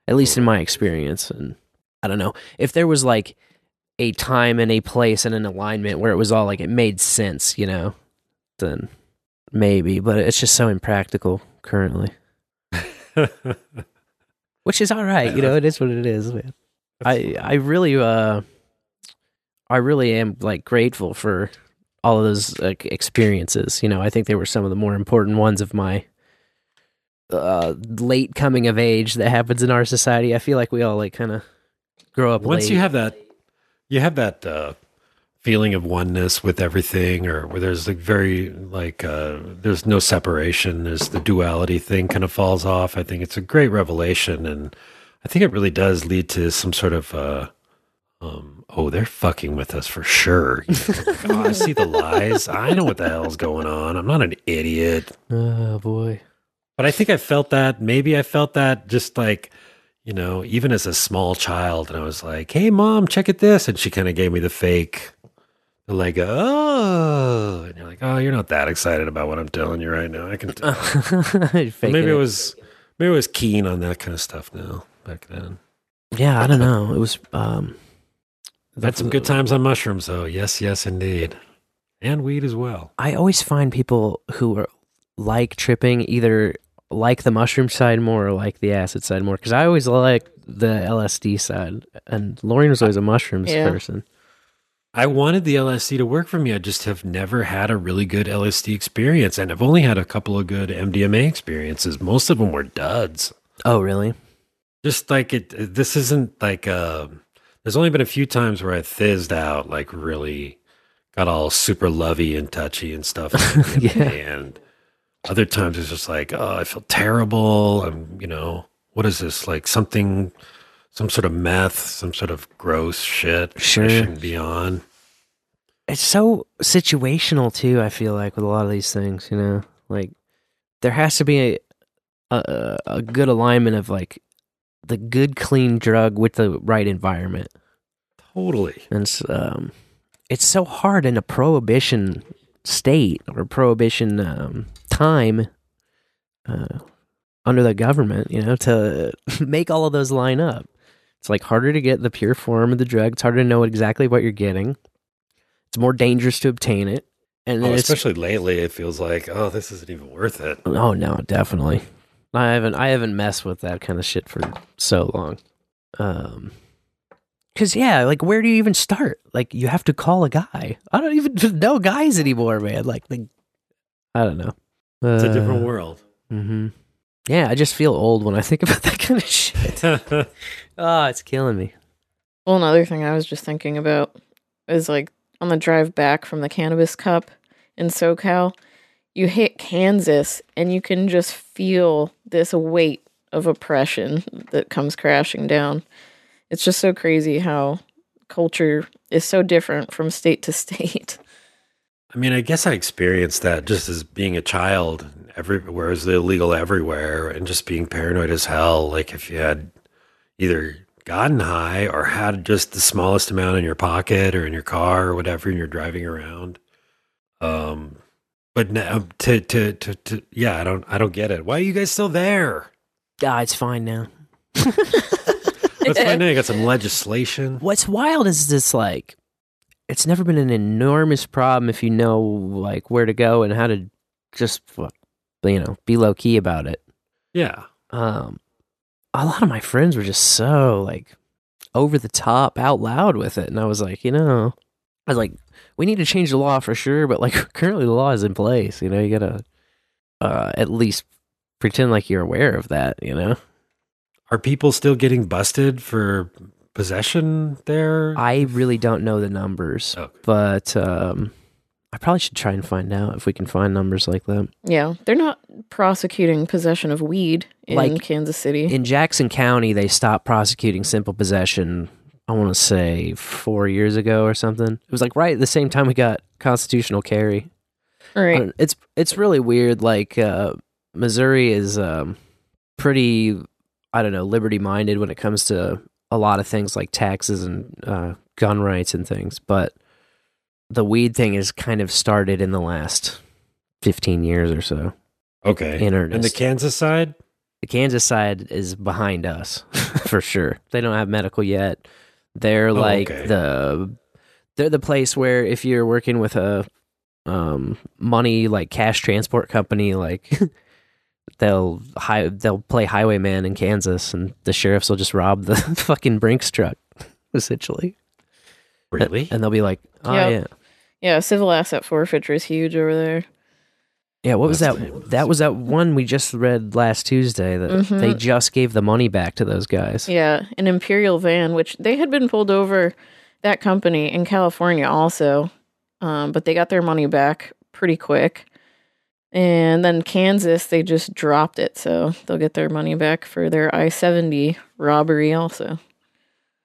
At least in my experience. And I don't know. If there was like a time and a place and an alignment where it was all like it made sense, you know, then maybe. But it's just so impractical currently. Which is all right, you know, it is what it is, man. I I really uh I really am like grateful for all of those like, experiences. You know, I think they were some of the more important ones of my uh, late coming of age that happens in our society. I feel like we all like kind of grow up Once late. you have that, you have that uh, feeling of oneness with everything, or where there's like very like uh, there's no separation. There's the duality thing kind of falls off. I think it's a great revelation, and I think it really does lead to some sort of. Uh, um, oh, they're fucking with us for sure. You know, oh, I see the lies. I know what the hell's going on. I'm not an idiot. oh boy. But I think I felt that. Maybe I felt that just like, you know, even as a small child. And I was like, hey, mom, check at this. And she kind of gave me the fake, the like, oh. And you're like, oh, you're not that excited about what I'm telling you right now. I can tell. Maybe it. it was, maybe I was keen on that kind of stuff now back then. Yeah, I don't know. It was um Had some good times on mushrooms, though. Yes, yes, indeed. And weed as well. I always find people who are like tripping either like the mushroom side more or like the acid side more because I always like the LSD side, and Lauren was always a mushrooms Yeah. person. I wanted the LSD to work for me. I just have never had a really good LSD experience, and I've only had a couple of good MDMA experiences. Most of them were duds. Oh, really? Just like it, this isn't like. Uh, there's only been a few times where I fizzed out, like really got all super lovey and touchy and stuff. Yeah. And other times it's just like, oh, I feel terrible. I'm, you know, what is this? Like something, some sort of meth, some sort of gross shit. Sure. I shouldn't be on. It's so situational too. I feel like with a lot of these things, you know, like there has to be a a, a good alignment of like the good clean drug with the right environment. Totally. And it's, um, it's so hard in a prohibition state or prohibition um, time uh, under the government, you know, to make all of those line up. It's like harder to get the pure form of the drug. It's harder to know exactly what you're getting. It's more dangerous to obtain it. And Oh, especially lately, it feels like, oh, this isn't even worth it. oh no, definitely. I haven't I haven't messed with that kind of shit for so long. Um Cause yeah, like where do you even start? Like you have to call a guy. I don't even know guys anymore, man. Like, like I don't know. It's a different Uh, world. Mm-hmm. Yeah, I just feel old when I think about that kind of shit. oh, it's killing me. Well, another thing I was just thinking about is like on the drive back from the Cannabis Cup in SoCal, you hit Kansas and you can just feel this weight of oppression that comes crashing down. It's just so crazy how culture is so different from state to state. I mean, I guess I experienced that just as being a child. Everywhere is illegal everywhere, and just being paranoid as hell. Like if you had either gotten high or had just the smallest amount in your pocket or in your car or whatever, and you're driving around. Um, but now to to to to yeah, I don't I don't get it. Why are you guys still there? Ah, it's fine now. Let's find out. You got some legislation. What's wild is this like it's never been an enormous problem if you know like where to go and how to just you know be low key about it. Yeah. Um, a lot of my friends were just so like over the top, out loud with it, and I was like, you know, I was like, we need to change the law for sure, but like currently the law is in place. You know, you gotta uh, at least pretend like you're aware of that. You know. Are people still getting busted for possession there? I really don't know the numbers, but um, I probably should try and find out if we can find numbers like that. Yeah, they're not prosecuting possession of weed in Like, Kansas City. In Jackson County, they stopped prosecuting simple possession. I want to say four years ago or something. It was like right at the same time we got constitutional carry. Right. It's it's really weird. Like uh, Missouri is um, pretty, I don't know, liberty minded when it comes to a lot of things like taxes and uh, gun rights and things. But the weed thing has kind of started in the last fifteen years or so. Okay. In earnest. And the. Kansas side? The Kansas side is behind us for sure. They don't have medical yet. They're like okay. the they're the place where if you're working with a um money like cash transport company like they'll hi- they'll play highwayman in Kansas and the sheriffs will just rob the fucking Brinks truck essentially. Really? And they'll be like, "Oh Yeah. yeah. Yeah, civil asset forfeiture is huge over there. Yeah, what was that? That was that one we just read last Tuesday that Mhm. they just gave the money back to those guys. Yeah, an Empyreal van, which they had been pulled over that company in California also, um, but they got their money back pretty quick. And then Kansas, they just dropped it, so they'll get their money back for their I seventy robbery also.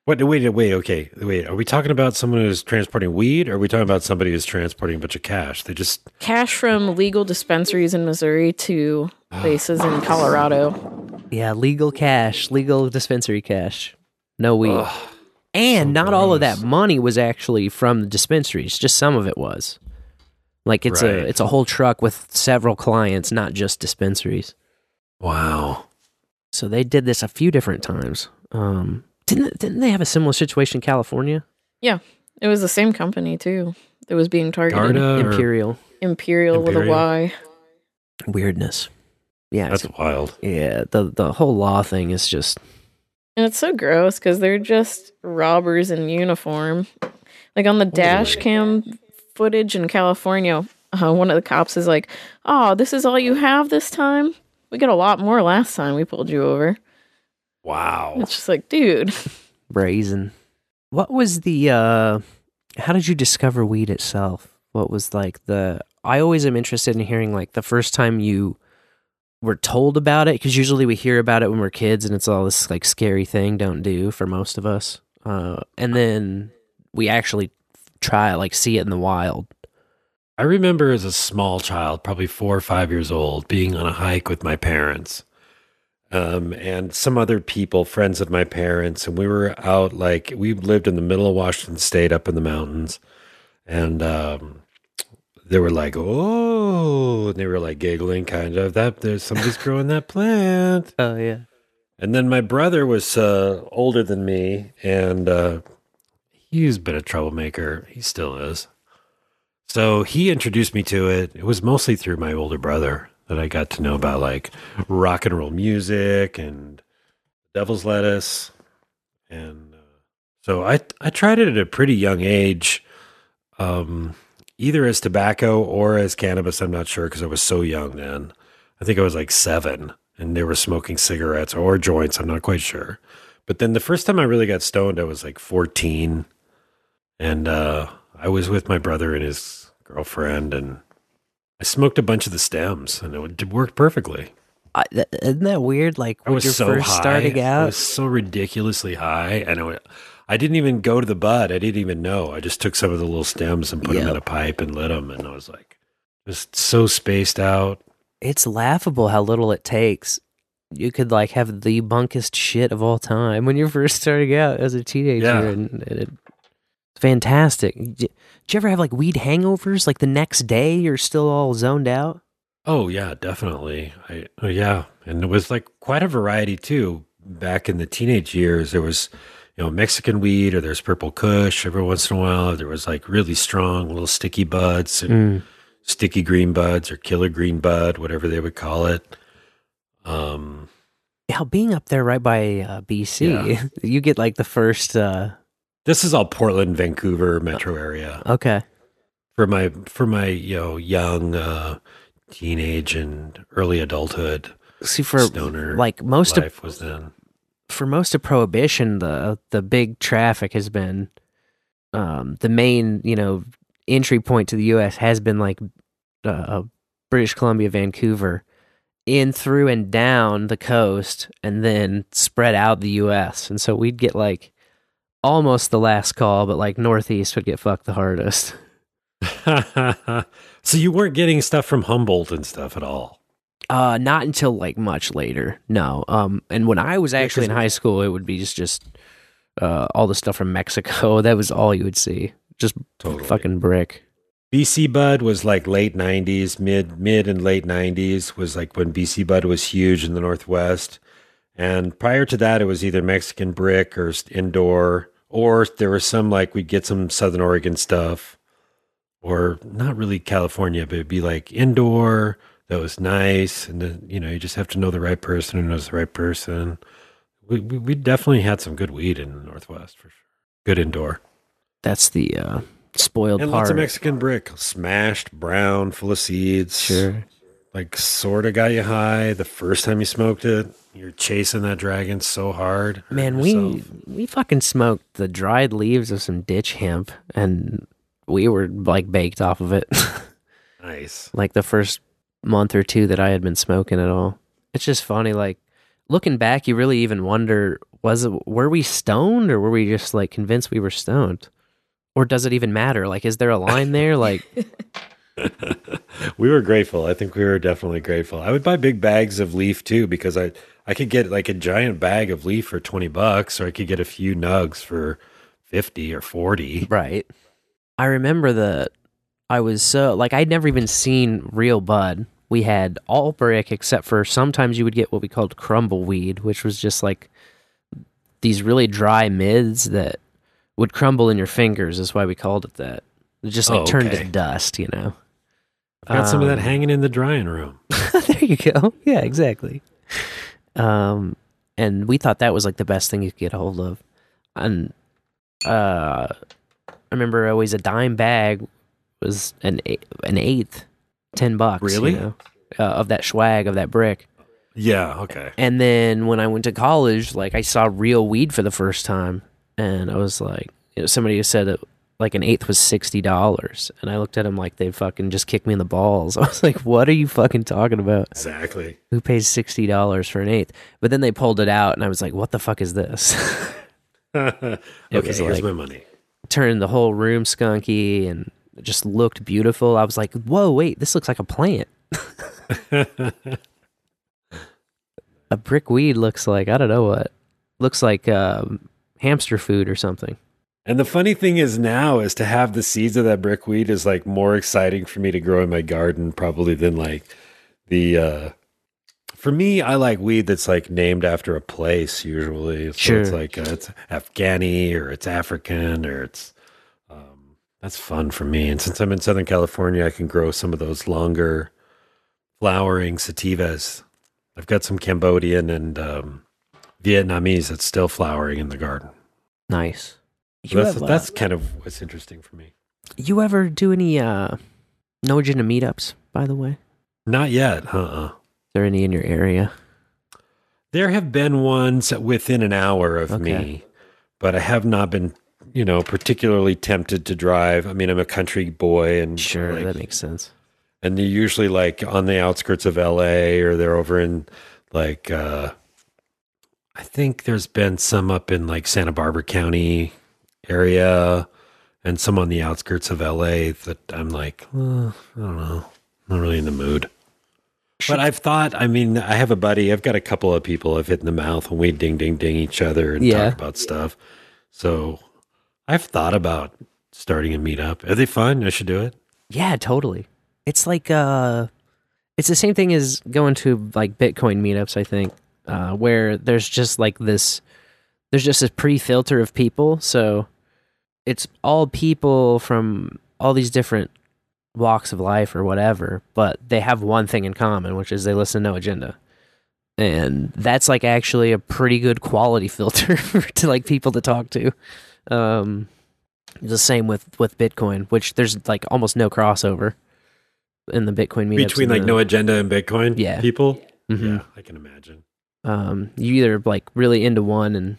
What? Wait, wait, okay, wait. Are we talking about someone who's transporting weed, or are we talking about somebody who's transporting a bunch of cash? They just Cash from legal dispensaries in Missouri to places in Colorado. Yeah, legal cash, legal dispensary cash, no weed. and not all of that money was actually from the dispensaries; just some of it was. Like it's Right. a it's a whole truck with several clients, not just dispensaries. wow. So they did this a few different times. Um, didn't didn't they have a similar situation in California? Yeah, it was the same company too that was being targeted. Garda or- Empyreal Empyreal with a Y. Weirdness. Yeah, That's wild. yeah. The the whole law thing is just And it's so gross because they're just robbers in uniform. Like on the dash cam footage in California, uh, one of the cops is like, "Oh, this is all you have this time. We got a lot more last time we pulled you over." Wow. It's just like, dude, brazen. What was the uh how did you discover weed itself? What was like the I always am interested in hearing like the first time you were told about it because usually we hear about it when we're kids and it's all this like scary thing don't do for most of us. Uh and then we actually try it, like see it in the wild. I remember as a small child, probably four or five years old, being on a hike with my parents um, and some other people, friends of my parents. And we were out, like, we lived in the middle of Washington State up in the mountains. And um, they were like, oh, and they were like giggling, kind of, that there's somebody's growing that plant. Oh yeah. And then my brother was uh, older than me, and uh, he's been a troublemaker. He still is. So he introduced me to it. It was mostly through my older brother that I got to know about like rock and roll music and Devil's Lettuce, and uh, so I I tried it at a pretty young age, um, either as tobacco or as cannabis. I'm not sure because I was so young then. I think I was like seven, and they were smoking cigarettes or joints. I'm not quite sure. But then the first time I really got stoned, I was like 14, and uh, I was with my brother and his girlfriend, and I smoked a bunch of the stems, and it worked perfectly. I, th- isn't that weird? Like I when you're so first high. starting I out, was so ridiculously high, and I, I didn't even go to the bud. I didn't even know. I just took some of the little stems and put them in a pipe and lit them, and I was like, just so spaced out. it's laughable how little it takes. You could like have the bunkest shit of all time when you're first starting out as a teenager, Yeah. and, and it, it's fantastic. Did you ever have like weed hangovers? Like the next day, you're still all zoned out. Oh yeah, definitely. I oh, yeah, and it was like quite a variety too. Back in the teenage years, there was you know Mexican weed or there's purple Kush. Every once in a while, there was like really strong little sticky buds and Mm. sticky green buds or killer green bud, whatever they would call it. Um, Yeah, being up there right by uh, BC, you get like the first. uh this is all Portland, Vancouver metro area. Okay, for my for my you know young uh, teenage and early adulthood. See, for stoner like most of- life was then. for most of prohibition the the big traffic has been um the main you know entry point to the US has been like uh, British Columbia Vancouver in through and down the coast and then spread out the US and so we'd get like almost the last call but like northeast would get fucked the hardest so you weren't getting stuff from Humboldt and stuff at all. Uh, not until like much later. No. Um, and when I was actually in high school, it would be just just uh all the stuff from Mexico. That was all you would see. Just fucking brick. BC Bud was like late '90s, mid mid and late '90s was like when BC Bud was huge in the Northwest, and prior to that, it was either Mexican brick or indoor, or there was some like we'd get some Southern Oregon stuff, or not really California, but it'd be like indoor that was nice, and then you know you just have to know the right person who knows the right person. We we, we definitely had some good weed in the Northwest for sure. Good indoor. That's the uh spoiled and part. lots of Mexican brick, smashed, brown, full of seeds. Sure. Like sort of got you high the first time you smoked it. You're chasing that dragon so hard. Man, we we fucking smoked the dried leaves of some ditch hemp, and we were like baked off of it. nice. like the first month or two that I had been smoking at all. It's just funny, like looking back, you really even wonder was it were we stoned or were we just like convinced we were stoned? Or does it even matter? Like, is there a line there? Like, we were grateful. I think we were definitely grateful. I would buy big bags of leaf too because I I could get like a giant bag of leaf for twenty bucks, or I could get a few nugs for fifty or forty. right. I remember that I was so like I'd never even seen real bud. We had all brick except for sometimes you would get what we called crumble weed, which was just like these really dry mids that would crumble in your fingers. Is why we called it that. It just like Oh, turned to dust, you know. I've got some of that Um, hanging in the drying room. there you go. Yeah, exactly. Um, and we thought that was like the best thing you could get a hold of. And uh, I remember always a dime bag was an eight, an eighth, ten bucks. you Really? know, uh, of that swag of that brick. Yeah. Okay. And then when I went to college, like I saw real weed for the first time, and I was like, you know, somebody said that like an eighth was sixty dollars, and I looked at him like they fucking just kicked me in the balls. I was like, what are you fucking talking about? Exactly. Who pays sixty dollars for an eighth? But then they pulled it out, and I was like, what the fuck is this? okay. here's like- my money. Turned the whole room skunky, and it just looked beautiful. I was like, whoa, wait, this looks like a plant. a brick weed looks like I don't know what. Looks like um, hamster food or something. And the funny thing is now is to have the seeds of that brickweed is like more exciting for me to grow in my garden probably than like the uh for me I like weed that's like named after a place usually. So Sure. it's like uh, it's Afghani or it's African or it's um that's fun for me. And since I'm in Southern California I can grow some of those longer flowering sativas. I've got some Cambodian and um Vietnamese that's still flowering in the garden. Nice. You that's have, uh, that's kind of what's interesting for me. You ever do any uh, no agenda meetups? By the way, Not yet, uh-uh is there any in your area? There have been ones within an hour of Okay. me, but I have not been, you know, particularly tempted to drive. I mean, I'm a country boy, and Sure, like- that makes sense. and they're usually like on the outskirts of LA, or they're over in like uh I think there's been some up in like Santa Barbara County area, and some on the outskirts of LA that I'm like, "Uh, I don't know, I'm not really in the mood. But I've thought, I mean, I have a buddy, I've got a couple of people I've hit in the mouth when we ding, ding, ding each other and Yeah. talk about stuff. So I've thought about starting a meetup. Are they fun? I should do it. Yeah, totally. It's like uh it's the same thing as going to like Bitcoin meetups, I think, uh, where there's just like this there's just a pre-filter of people, so it's all people from all these different walks of life or whatever, but they have one thing in common, which is they listen to no agenda. And that's like actually a pretty good quality filter to like people to talk to. Um the same with with Bitcoin, which there's like almost no crossover in the Bitcoin meetups. Between like the- no agenda and Bitcoin Yeah. people? Mhm. Yeah, I can imagine. um, you either like really into one and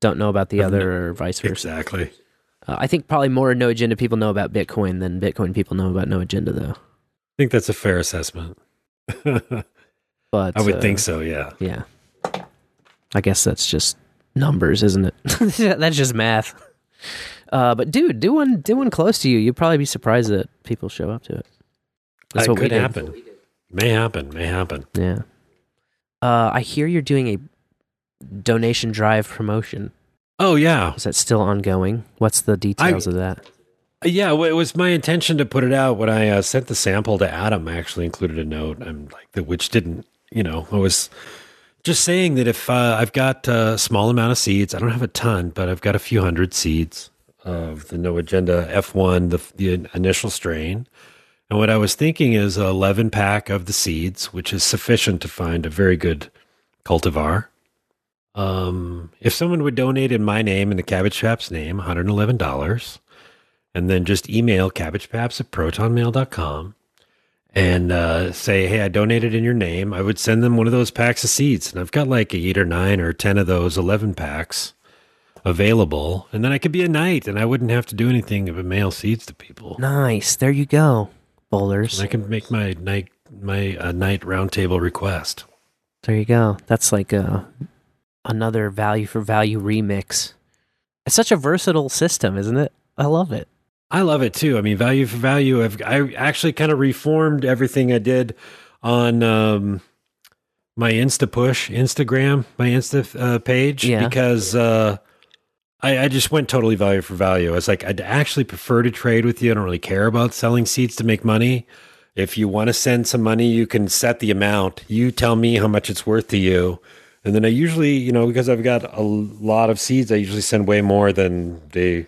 don't know about the other, or vice versa. Exactly. Uh, I think probably more no agenda people know about Bitcoin than Bitcoin people know about no agenda, though. I think that's a fair assessment. But I would uh, think so, yeah. Yeah, I guess that's just numbers, isn't it? that's just math. Uh, but dude, do one, do one close to you. You'd probably be surprised that people show up to it. That's It what could happen. May happen. May happen. Yeah. Uh, I hear you're doing a donation drive promotion. Oh yeah. Is that still ongoing? What's the details of that? Yeah, well, it was my intention to put it out when I uh, sent the sample to Adam. I actually included a note, I'm like the which didn't, you know, I was just saying that if uh, I've got a small amount of seeds, I don't have a ton, but I've got a few hundred seeds of the No Agenda F1, the the initial strain. And what I was thinking is a 11 pack of the seeds, which is sufficient to find a very good cultivar. Um, if someone would donate in my name and the Cabbage Trap's name, $111, and then just email cabbagepaps at protonmail.com and uh, say, hey, I donated in your name. I would send them one of those packs of seeds. And I've got like eight or nine or 10 of those 11 packs available. And then I could be a knight and I wouldn't have to do anything but mail seeds to people. Nice. There you go, bowlers. And I can make my night my uh, night roundtable request. There you go. That's like a another value for value remix. It's such a versatile system, isn't it? I love it. I love it too. I mean, value for value. I've I actually kind of reformed everything I did on um, my Insta push Instagram, my Insta uh, page, Yeah. because uh, I, I just went totally value for value. I was like, I'd actually prefer to trade with you. I don't really care about selling seats to make money. If you want to send some money, you can set the amount. You tell me how much it's worth to you. And then I usually, you know, because I've got a lot of seeds, I usually send way more than they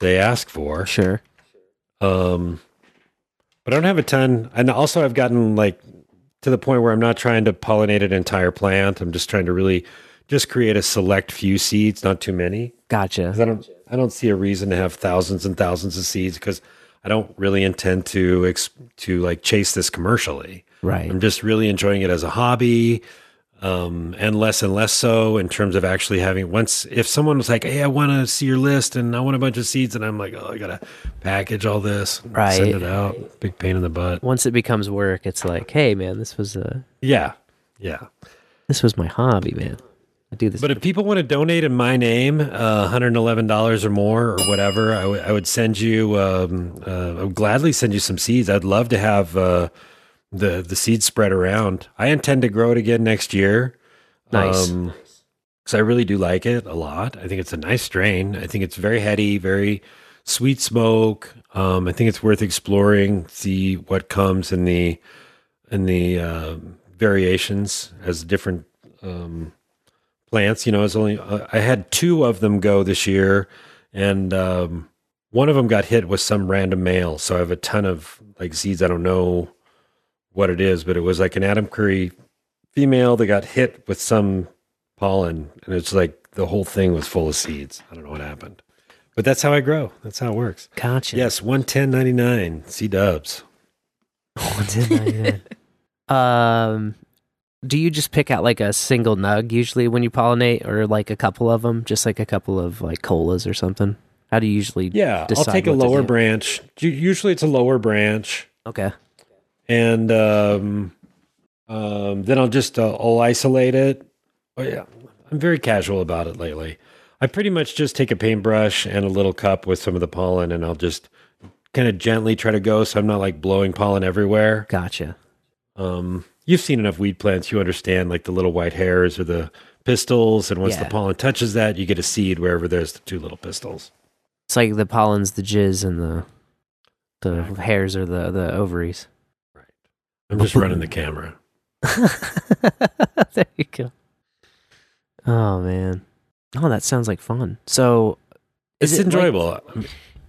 they ask for. Sure. Um, but I don't have a ton. And also, I've gotten like to the point where I'm not trying to pollinate an entire plant. I'm just trying to really just create a select few seeds, not too many. Gotcha. I don't, I don't see a reason to have thousands and thousands of seeds because I don't really intend to ex- to like chase this commercially. Right. I'm just really enjoying it as a hobby, um, and less and less so in terms of actually having. Once, if someone was like, "Hey, I want to see your list and I want a bunch of seeds," and I'm like, "Oh, I gotta package all this, Right. Send it out. Big pain in the butt." Once it becomes work, it's like, hey man, this was a Yeah, yeah. this was my hobby, man. I do this. But if people want to donate in my name, uh, $111 or more or whatever, I would- would send you, um, uh, I would gladly send you some seeds. I'd love to have uh, the, the seeds spread around. I intend to grow it again next year. Nice. Because I really do like it a lot. I think it's a nice strain. I think it's very heady, very sweet smoke. Um, I think it's worth exploring, see what comes in the in the uh, variations as different um, plants. You know, it's only uh, I had two of them go this year, and um, one of them got hit with some random male. So I have a ton of like seeds. I don't know what it is, but it was like an Adam Curry female that got hit with some pollen, and it's like the whole thing was full of seeds. I don't know what happened, but that's how I grow. That's how it works. Gotcha. Yes, one ten ninety nine. SeeDubs. One ten ninety nine. um, do you just pick out like a single nug usually when you pollinate, or like a couple of them, just like a couple of like colas or something? How do you usually? Yeah, I'll take a lower branch. Usually, it's a lower branch. Okay. And um, um, then I'll just uh, I'll isolate it. Oh yeah, I'm very casual about it lately. I pretty much just take a paintbrush and a little cup with some of the pollen, and I'll just kind of gently try to go, so I'm not like blowing pollen everywhere. Gotcha. Um, you've seen enough weed plants, you understand like the little white hairs or the pistils, and once Yeah. the pollen touches that, you get a seed wherever there's the two little pistils. It's like the pollen's the jizz and the the hairs are the the ovaries. I'm just running the camera. there you go. Oh man. Oh, that sounds like fun. So, It's it, like- enjoyable.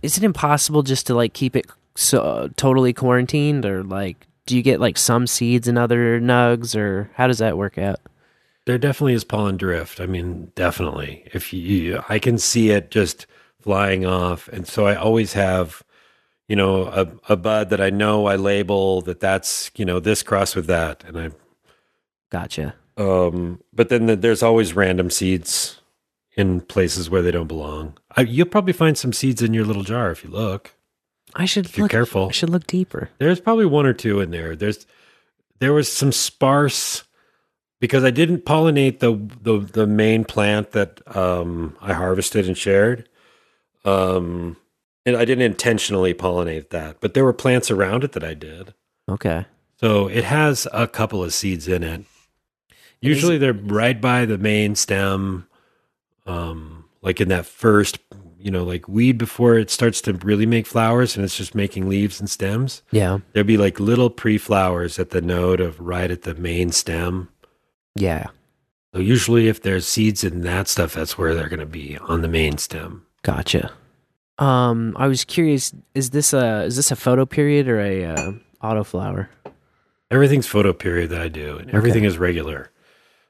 is it impossible just to like keep it so totally quarantined, or like do you get like some seeds and other nugs, or how does that work out? There definitely is pollen drift. I mean, definitely. If you, I can see it just flying off, and so I always have, you know, a, a bud that I know I label that that's you know this cross with that, and I, Gotcha. um, but then the, there's always random seeds in places where they don't belong. I, you'll probably find some seeds in your little jar if you look. I should If you're careful. I should look deeper. There's probably one or two in there. There's there was some sparse because I didn't pollinate the the, the main plant that um, I harvested and shared. Um, and I didn't intentionally pollinate that, but there were plants around it that I did. Okay. So it has a couple of seeds in it. Usually they're right by the main stem, um, like in that first, you know, like weed before it starts to really make flowers and it's just making leaves and stems. Yeah. There'd be like little pre flowers at the node of right at the main stem. Yeah. So usually if there's seeds in that stuff, that's where they're going to be on the main stem. Gotcha. Um, I was curious. Is this a is this a photo period or a uh, auto flower? Everything's photo period that I do, and everything Okay. is regular.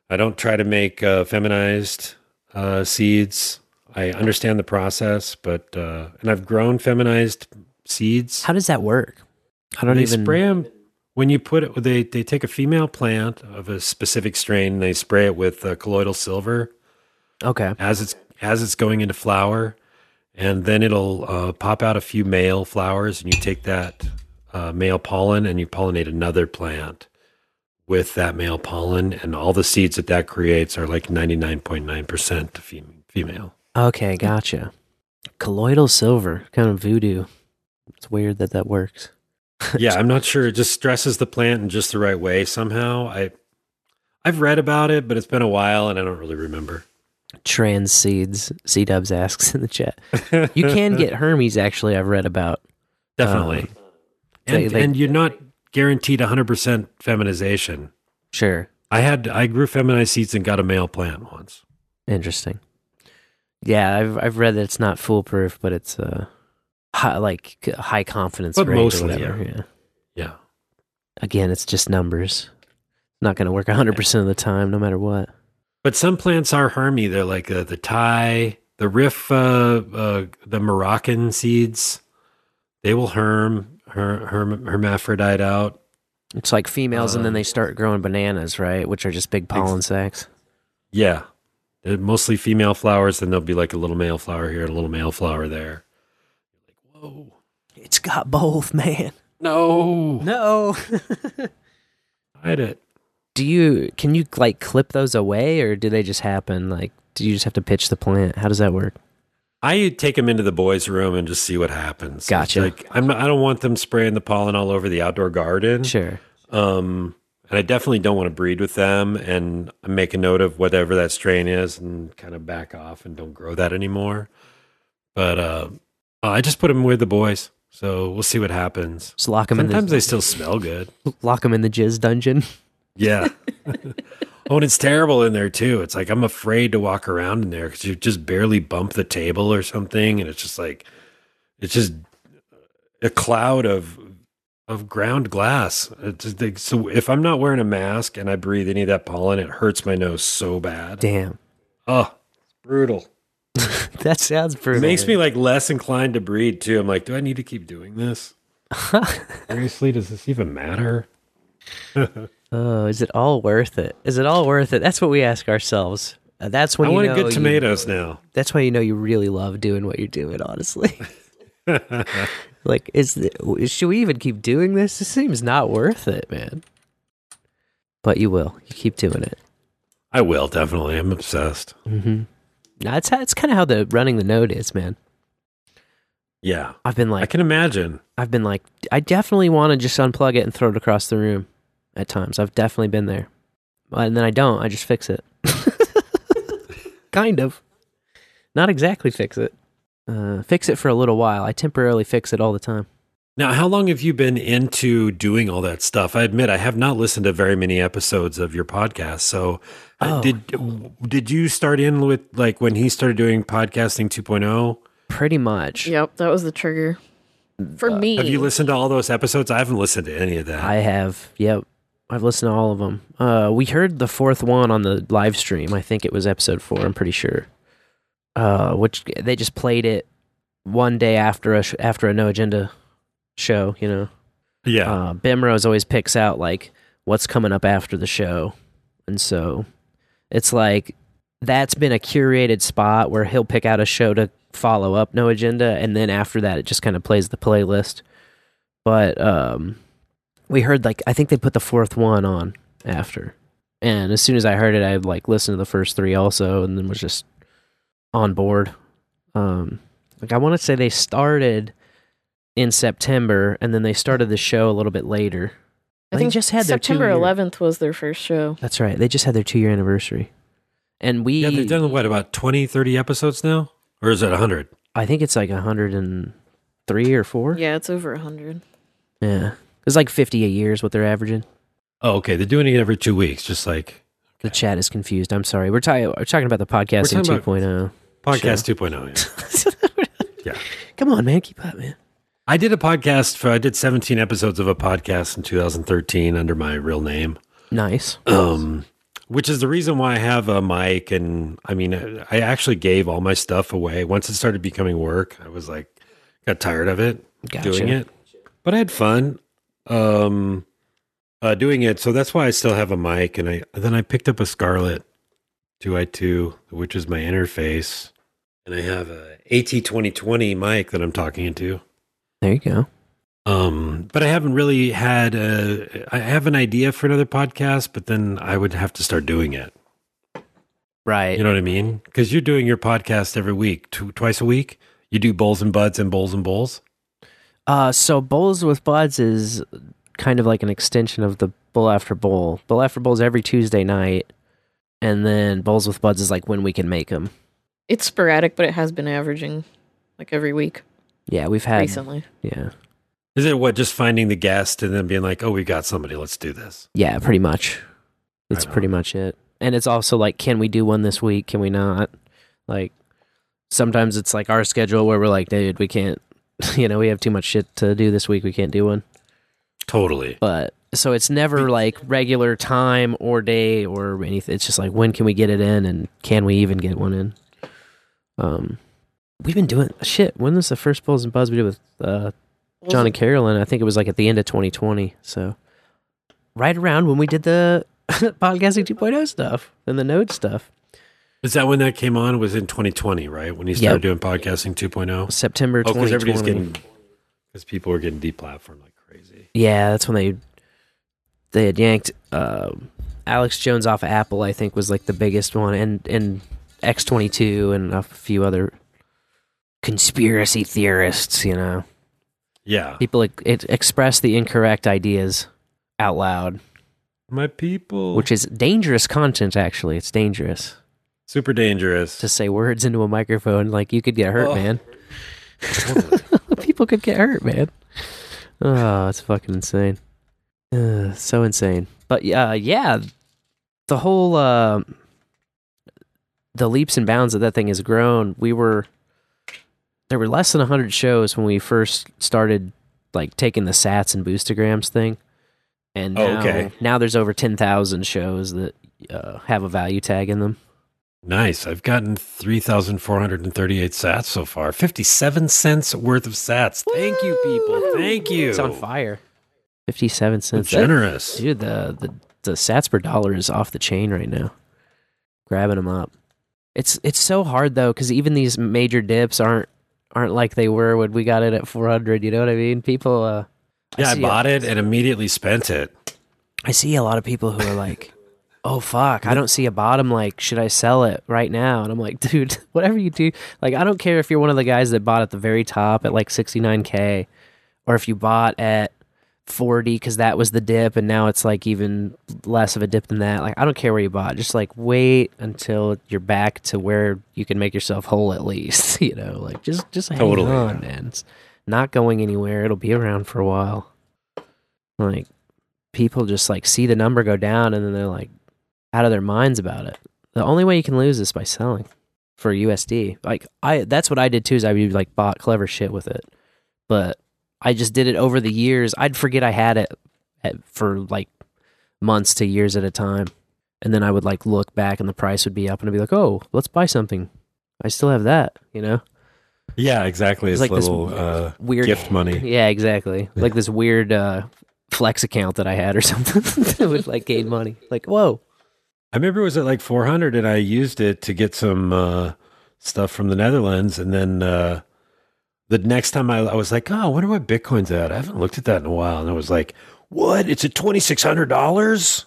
I don't try to make uh, feminized uh, seeds. I understand the process, but uh, and I've grown feminized seeds. How does that work? I don't they even spray them when you put it. They they take a female plant of a specific strain and they spray it with uh, colloidal silver Okay. as it's as it's going into flower, and then it'll uh, pop out a few male flowers, and you take that uh, male pollen and you pollinate another plant with that male pollen, and all the seeds that that creates are like ninety nine point nine percent female. Okay, gotcha. Colloidal silver, kind of voodoo. It's weird that that works. yeah, I'm not sure. It just stresses the plant in just the right way somehow. I I've read about it, but it's been a while, and I don't really remember. Trans seeds, SeeDubs asks in the chat. You can get Hermes, actually, I've read about. Definitely. Um, and, they- they- and you're not guaranteed 100% feminization. Sure. I had I grew feminized seeds and got a male plant once. Interesting. Yeah, I've I've read that it's not foolproof, but it's uh high, like high confidence But rate or mostly, whatever. yeah. Yeah. Yeah. Again, it's just numbers. Not going to work 100% of the time, no matter what. But some plants are harmy. They're like uh, the Thai, the Rif, uh, uh, the Moroccan seeds. They will herm, her, herm, hermaphrodite out. It's like females, and then Um, they start growing bananas, right? Which are just big pollen sacs. Yeah. They're mostly female flowers. Then there'll be like a little male flower here and a little male flower there. Like whoa, it's got both, man. No. No. Hide it. Do you can you like clip those away, or do they just happen? Like, do you just have to pitch the plant? How does that work? I take them into the boys' room and just see what happens. Gotcha. It's Like I'm not, I don't want them spraying the pollen all over the outdoor garden. Sure. Um, and I definitely don't want to breed with them. And I make a note of whatever that strain is and kind of back off and don't grow that anymore. But uh, I just put them with the boys. So we'll see what happens. Just lock 'em in the- Sometimes they still smell good. Lock them in the jizz dungeon. Yeah. oh, and it's terrible in there too. It's like I'm afraid to walk around in there because you just barely bump the table or something, and it's just like it's just a cloud of of ground glass. It's just like, so if I'm not wearing a mask and I breathe any of that pollen, it hurts my nose so bad. Damn. Oh, it's brutal. that sounds brutal. It makes me like less inclined to breed too. I'm like, do I need to keep doing this? Seriously, does this even matter? Oh, is it all worth it? Is it all worth it? That's what we ask ourselves. Uh, that's when I you want know good you- tomatoes now. That's why you know you really love doing what you're doing. Honestly, like, is the, should we even keep doing this? It seems not worth it, man. But you will. You keep doing it. I will definitely. I'm obsessed. Mm-hmm. It's it's kind of how the running the node is, man. Yeah. I've been like, I can imagine. I've been like, I definitely want to just unplug it and throw it across the room. At times, I've definitely been there, and then I don't. I just fix it. kind of, not exactly fix it. Uh, fix it for a little while. I temporarily fix it all the time. Now, how long have you been into doing all that stuff? I admit I have not listened to very many episodes of your podcast. So, uh, Oh. did did you start in with like when he started doing podcasting oh? 2.0? Pretty much. Yep, that was the trigger for me. Have you listened to all those episodes? I haven't listened to any of that. I have. Yep. I've listened to all of them. Uh, we heard the fourth one on the live stream. I think it was episode four. I'm pretty sure. Uh, which they just played it one day after a sh- after a no agenda show. You know. Yeah. Uh, Bimrose always picks out like what's coming up after the show, and so it's like that's been a curated spot where he'll pick out a show to follow up no agenda, and then after that it just kind of plays the playlist. But um, we heard like I think they put the fourth one on after, and as soon as I heard it, I like listened to the first three also, and then was just on board. Um, like I want to say they started in September, and then they started the show a little bit later. I They think just had their September 11th was their first show. That's right. They just had their two year anniversary, and we. yeah, they've done what about 20, 30 episodes now? Or is it 100? I think it's like hundred and three or four. Yeah, it's over 100. Yeah, it's like fifty a year is what they're averaging. Oh, okay. They're doing it every two weeks, just like The chat is confused. I'm sorry. We're, talking. we're talking about the podcasting talking about 2.0. podcast show. 2.0. Yeah. yeah. Come on, man. Keep up, man. I did a podcast for, I did 17 episodes of a podcast in 2013 under my real name. Nice. Um, which is the reason why I have a mic. And I mean, I actually gave all my stuff away once it started becoming work. I was like, got tired of it Gotcha. doing it, but I had fun um, uh, doing it. So that's why I still have a mic. And I then I picked up a Scarlett 2i2, which is my interface, and I have a AT2020 mic that I'm talking into. There you go. Um, but I haven't really had a, I have an idea for another podcast, but then I would have to start doing it. Right. You know what I mean? Because you're doing your podcast every week, tw- twice a week. You do bowls and buds and bowls and bowls. Uh, so bowls with buds is kind of like an extension of the bowl after bowl. Bowl after bowl is every Tuesday night, and then bowls with buds is like when we can make them. It's sporadic, but it has been averaging like every week Yeah, we've had recently. Yeah, Is it what just finding the guest and then being like, oh, we got somebody, let's do this? yeah, pretty much. That's pretty much it. And it's also like, can we do one this week? Can we not? Like, sometimes it's like our schedule where we're like, dude, we can't. You know, we have too much shit to do this week. We can't do one. Totally. But so it's never like regular time or day or anything. It's just like when can we get it in and can we even get one in? Um, we've been doing shit. When was the first Bowls and Buds we did with uh, John and Carolyn? I think it was like at the end of 2020. So right around when we did the podcasting 2.0 stuff and the Node stuff. Is that when that came on? It was in 2020, right? When you started doing podcasting 2.0? September Oh, because everybody's 2020. getting, because people were getting deplatformed like crazy. Yeah, that's when they they had yanked um Alex Jones off of Apple. I think was like the biggest one, and and X twenty two and a few other conspiracy theorists. You know, Yeah. people it, it express the incorrect ideas out loud, My people. which is dangerous content. Actually, it's dangerous super dangerous. to say words into a microphone. Like you could get hurt, Oh. man. people could get hurt, man. Oh, it's fucking insane. Uh, so insane. But uh, yeah, the whole uh, the leaps and bounds that that thing has grown. We were there were less than hundred shows when we first started like taking the Sats and Boostagrams thing, and Oh, now, okay. now there's over ten thousand shows that uh, have a value tag in them. Nice. I've gotten 3,438 sats so far. 57 cents worth of sats. Thank you, people. Thank you. It's on fire. Fifty-seven cents. generous. That- dude. The, the the Sats per dollar is off the chain right now. Grabbing them up. It's it's so hard though because even these major dips aren't aren't like they were when we got it at four hundred. You know what I mean? People. Uh, Yeah, I, see bought it and immediately spent it. I see a lot of people who are like, "Oh fuck, I don't see a bottom. Like, should I sell it right now?" And I'm like, "Dude, whatever you do, like, I don't care if you're one of the guys that bought at the very top at like 69k, or if you bought at 40 because that was the dip, and now it's like even less of a dip than that. Like, I don't care where you bought. Just like wait until you're back to where you can make yourself whole at least. You know, like just just hang Totally. on, man. It's not going anywhere. It'll be around for a while. Like people just like see the number go down and then they're like out of their minds about it. The only way you can lose is by selling for USD. Like I that's what I did too is I would like bought clever shit with it. But I just did it over the years. I'd forget I had it at, for like months to years at a time. And then I would like look back and the price would be up and I'd be like, "Oh, let's buy something." I still have that, you know? Yeah, exactly. It's It's like this little uh, weird gift money. Yeah, exactly. Like this weird uh, flex account that I had or something that would like gain money. Like, whoa. I remember it was at like 400 and I used it to get some uh, stuff from the Netherlands. And then uh, the next time I, I was like, oh, I wonder what Bitcoin's at. I haven't looked at that in a while. And I was like, what? It's at $2,600?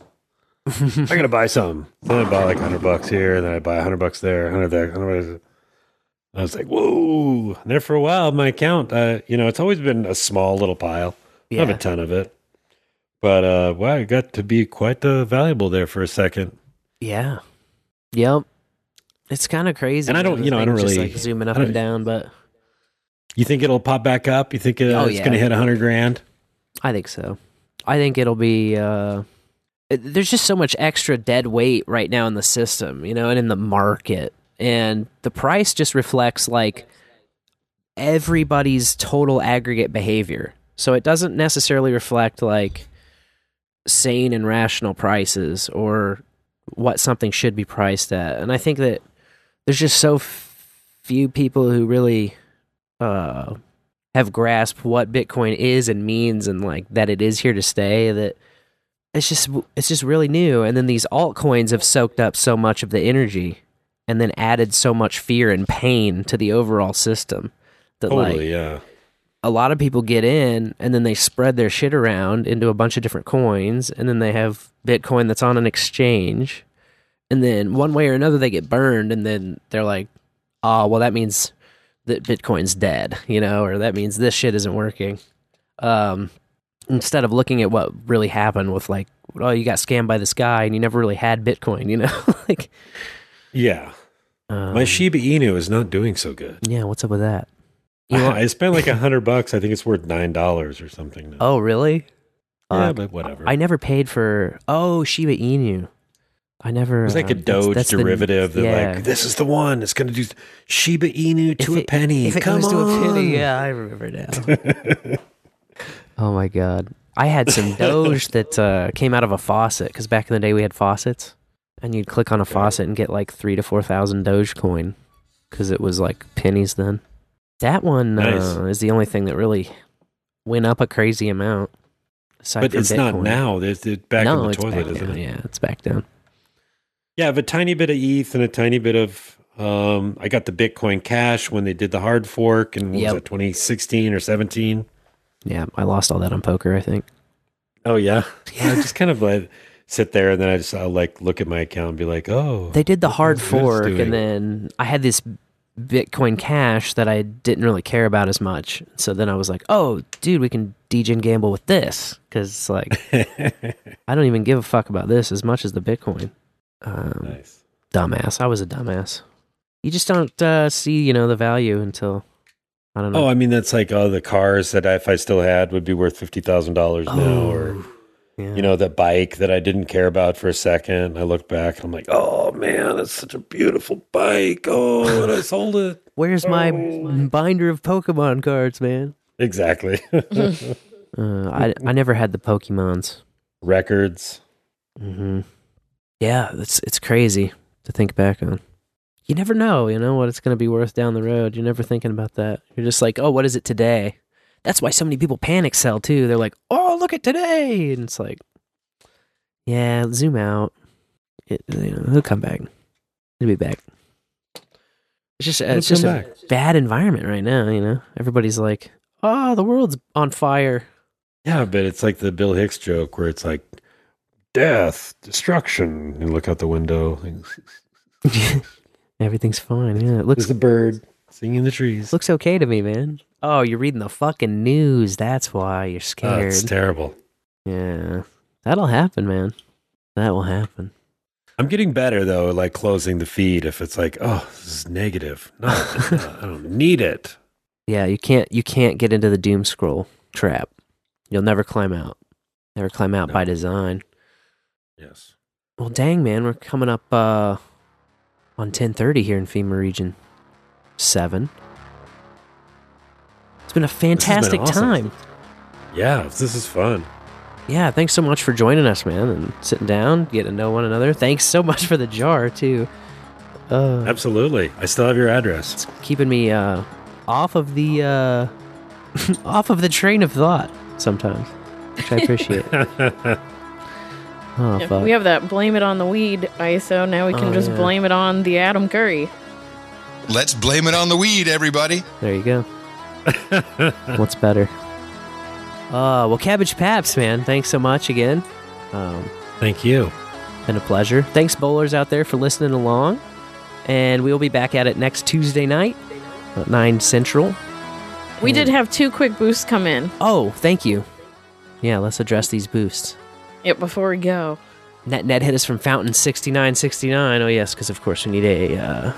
I gotta buy some. Then I buy like 100 bucks here. And then I buy 100 bucks there, 100 there. 100 there. I was like, whoa. And there for a while, my account, uh, you know, it's always been a small little pile. I have a ton of it. But uh, wow, it got to be quite uh, valuable there for a second. Yeah. Yep. It's kind of crazy. And I don't- you know, I don't really- like zooming up and down, but You think it'll pop back up? You think uh, Oh, it's yeah. going to hit a hundred grand? I think so. I think it'll be. Uh, it- there's just so much extra dead weight right now in the system, you know, and in the market, and the price just reflects like everybody's total aggregate behavior. So it doesn't necessarily reflect like sane and rational prices or what something should be priced at. And I think that there's just so few people who really uh, have grasped what Bitcoin is and means and like that it is here to stay that it's just it's just really new and then these altcoins have soaked up so much of the energy and then added so much fear and pain to the overall system that like Totally, yeah. A lot of people get in and then they spread their shit around into a bunch of different coins and then they have bitcoin that's on an exchange and then one way or another they get burned and then they're like oh well that means that bitcoin's dead you know or that means this shit isn't working um instead of looking at what really happened with like oh you got scammed by this guy and you never really had bitcoin you know like Yeah. um, My Shiba Inu is not doing so good. yeah what's up with that Elon- I spent like a hundred bucks. I think it's worth nine dollars or something. Now. oh really yeah, Uh, but whatever. I never paid for oh Shiba Inu. I never. it was like a that's- Doge that's the- derivative that yeah. like this is the one. It's going to do Shiba Inu to If a penny. If it Come goes on. to a penny, yeah, I remember now. oh my god, I had some Doge that uh, came out of a faucet because back in the day we had faucets, and you'd click on a faucet and get like three to four thousand Doge coin because it was like pennies then. That one Nice. uh, is the only thing that really went up a crazy amount. But it's not now. There's it's back no, in the it's toilet, isn't down. it? Yeah, it's back down. Yeah, I have a tiny bit of ETH and a tiny bit of. Um, I got the Bitcoin Cash when they did the hard fork, and Yep. was that 2016 or 17? Yeah, I lost all that on poker. I think. Oh yeah, yeah. I just kind of like sit there, and then I just I'll like look at my account and be like, oh, They did the hard fork, and then I had this Bitcoin Cash that I didn't really care about as much. So then I was like, "Oh, dude, we can DJ and gamble with this," because like I don't even give a fuck about this as much as the Bitcoin. Um, nice. Dumbass. I was a dumbass. You just don't uh, see, you know, the value until I don't know. Oh, I mean that's like oh, the cars that if I still had would be worth fifty thousand dollars now, or Oh, yeah. you know the bike that I didn't care about for a second. I look back and I'm like, oh man, that's such a beautiful bike. Oh, and I sold it. Where's my Oh. binder of Pokemon cards, man? Exactly. Uh, I I never had the Pokemons. Records. hmm Yeah, it's it's crazy to think back on. You never know, you know, what it's going to be worth down the road. You're never thinking about that. You're just like, oh, what is it today? That's why so many people panic sell too. They're like, oh, look at today, and it's like, yeah, zoom out. It, you know, he'll come back. He'll be back. It's just it's just come a bad environment right now. You know, everybody's like, oh, the world's on fire. Yeah, but it's like the Bill Hicks joke where it's like death, destruction. You look out the window. Everything's fine. Yeah, it looks There's a bird singing in the trees. looks okay to me, man. Oh, you're reading the fucking news. That's why you're scared. Oh, scared. it's terrible. yeah, that'll happen, man. That will happen. I'm getting better though, like closing the feed if it's like, oh, this is negative. No, I don't need it. Yeah, you can't you can't get into the doom scroll trap. You'll never climb out. Never climb out No. by design. Yes. Well, dang, man, we're coming up uh, on 10:30 here in FEMA Region Seven. It's been a This been fantastic awesome. time. Yeah, this is fun. Yeah, thanks so much for joining us, man, and sitting down, getting to know one another. Thanks so much for the jar too. Uh, Absolutely. I still have your address. It's keeping me uh, off of the uh, off of the train of thought sometimes, which I appreciate. oh Yeah, fuck! we have that blame it on the weed ISO. Now we can Oh, just yeah. blame it on the Adam Curry. Let's blame it on the weed, everybody. there you go. What's better? Uh, well, Cabbage Paps, man. Thanks so much again. Um, Thank you. been a pleasure. Thanks, bowlers out there, for listening along. And we'll be back at it next Tuesday night at 9 Central. We did have two quick boosts come in. Oh, thank you. Yeah, let's address these boosts. Yep, before we go. NetNed hit us from Fountain 6969. Oh, yes, because of course we need a. Uh,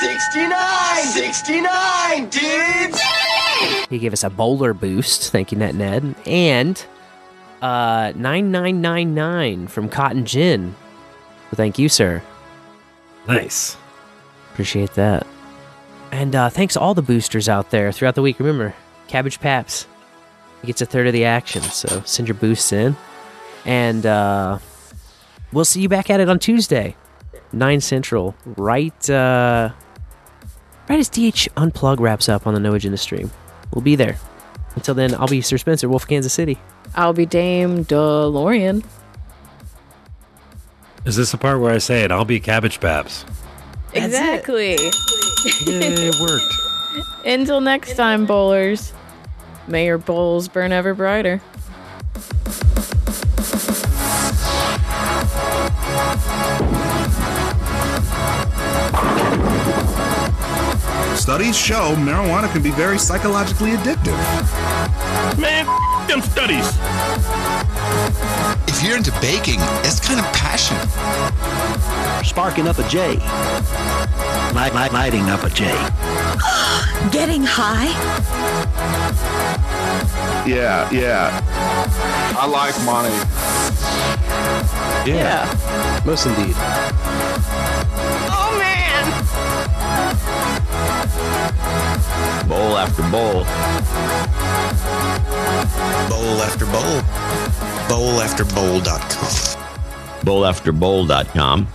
69! 69, dudes! He gave us a bowler boost. Thank you, Net Ned. And uh, 9999 from cottongin. Well, thank you, sir. Nice. Appreciate that. And uh, thanks to all the boosters out there throughout the week. Remember, Cabbage Paps he gets a third of the action, so send your boosts in. And uh, we'll see you back at it on Tuesday, nine central, right uh, right as DH Unplug wraps up on the No Agenda stream. We'll be there. Until then, I'll be Sir Spencer, Wolf of Kansas City. I'll be Dame DeLorean. Is this the part where I say it? I'll be Cabbage Paps. exactly. Yay, it worked. Until next time, bowlers. May your bowls burn ever brighter. Studies show marijuana can be very psychologically addictive. Man, them studies. If you're into baking, it's kind of passionate. Sparking up a J. Light, light, lighting up a J. Getting high? Yeah, yeah. I like money. Yeah. Most indeed. Bowl after bowl. Bowl after bowl. Bowl after bowl.com. Bowlafterbowl.com.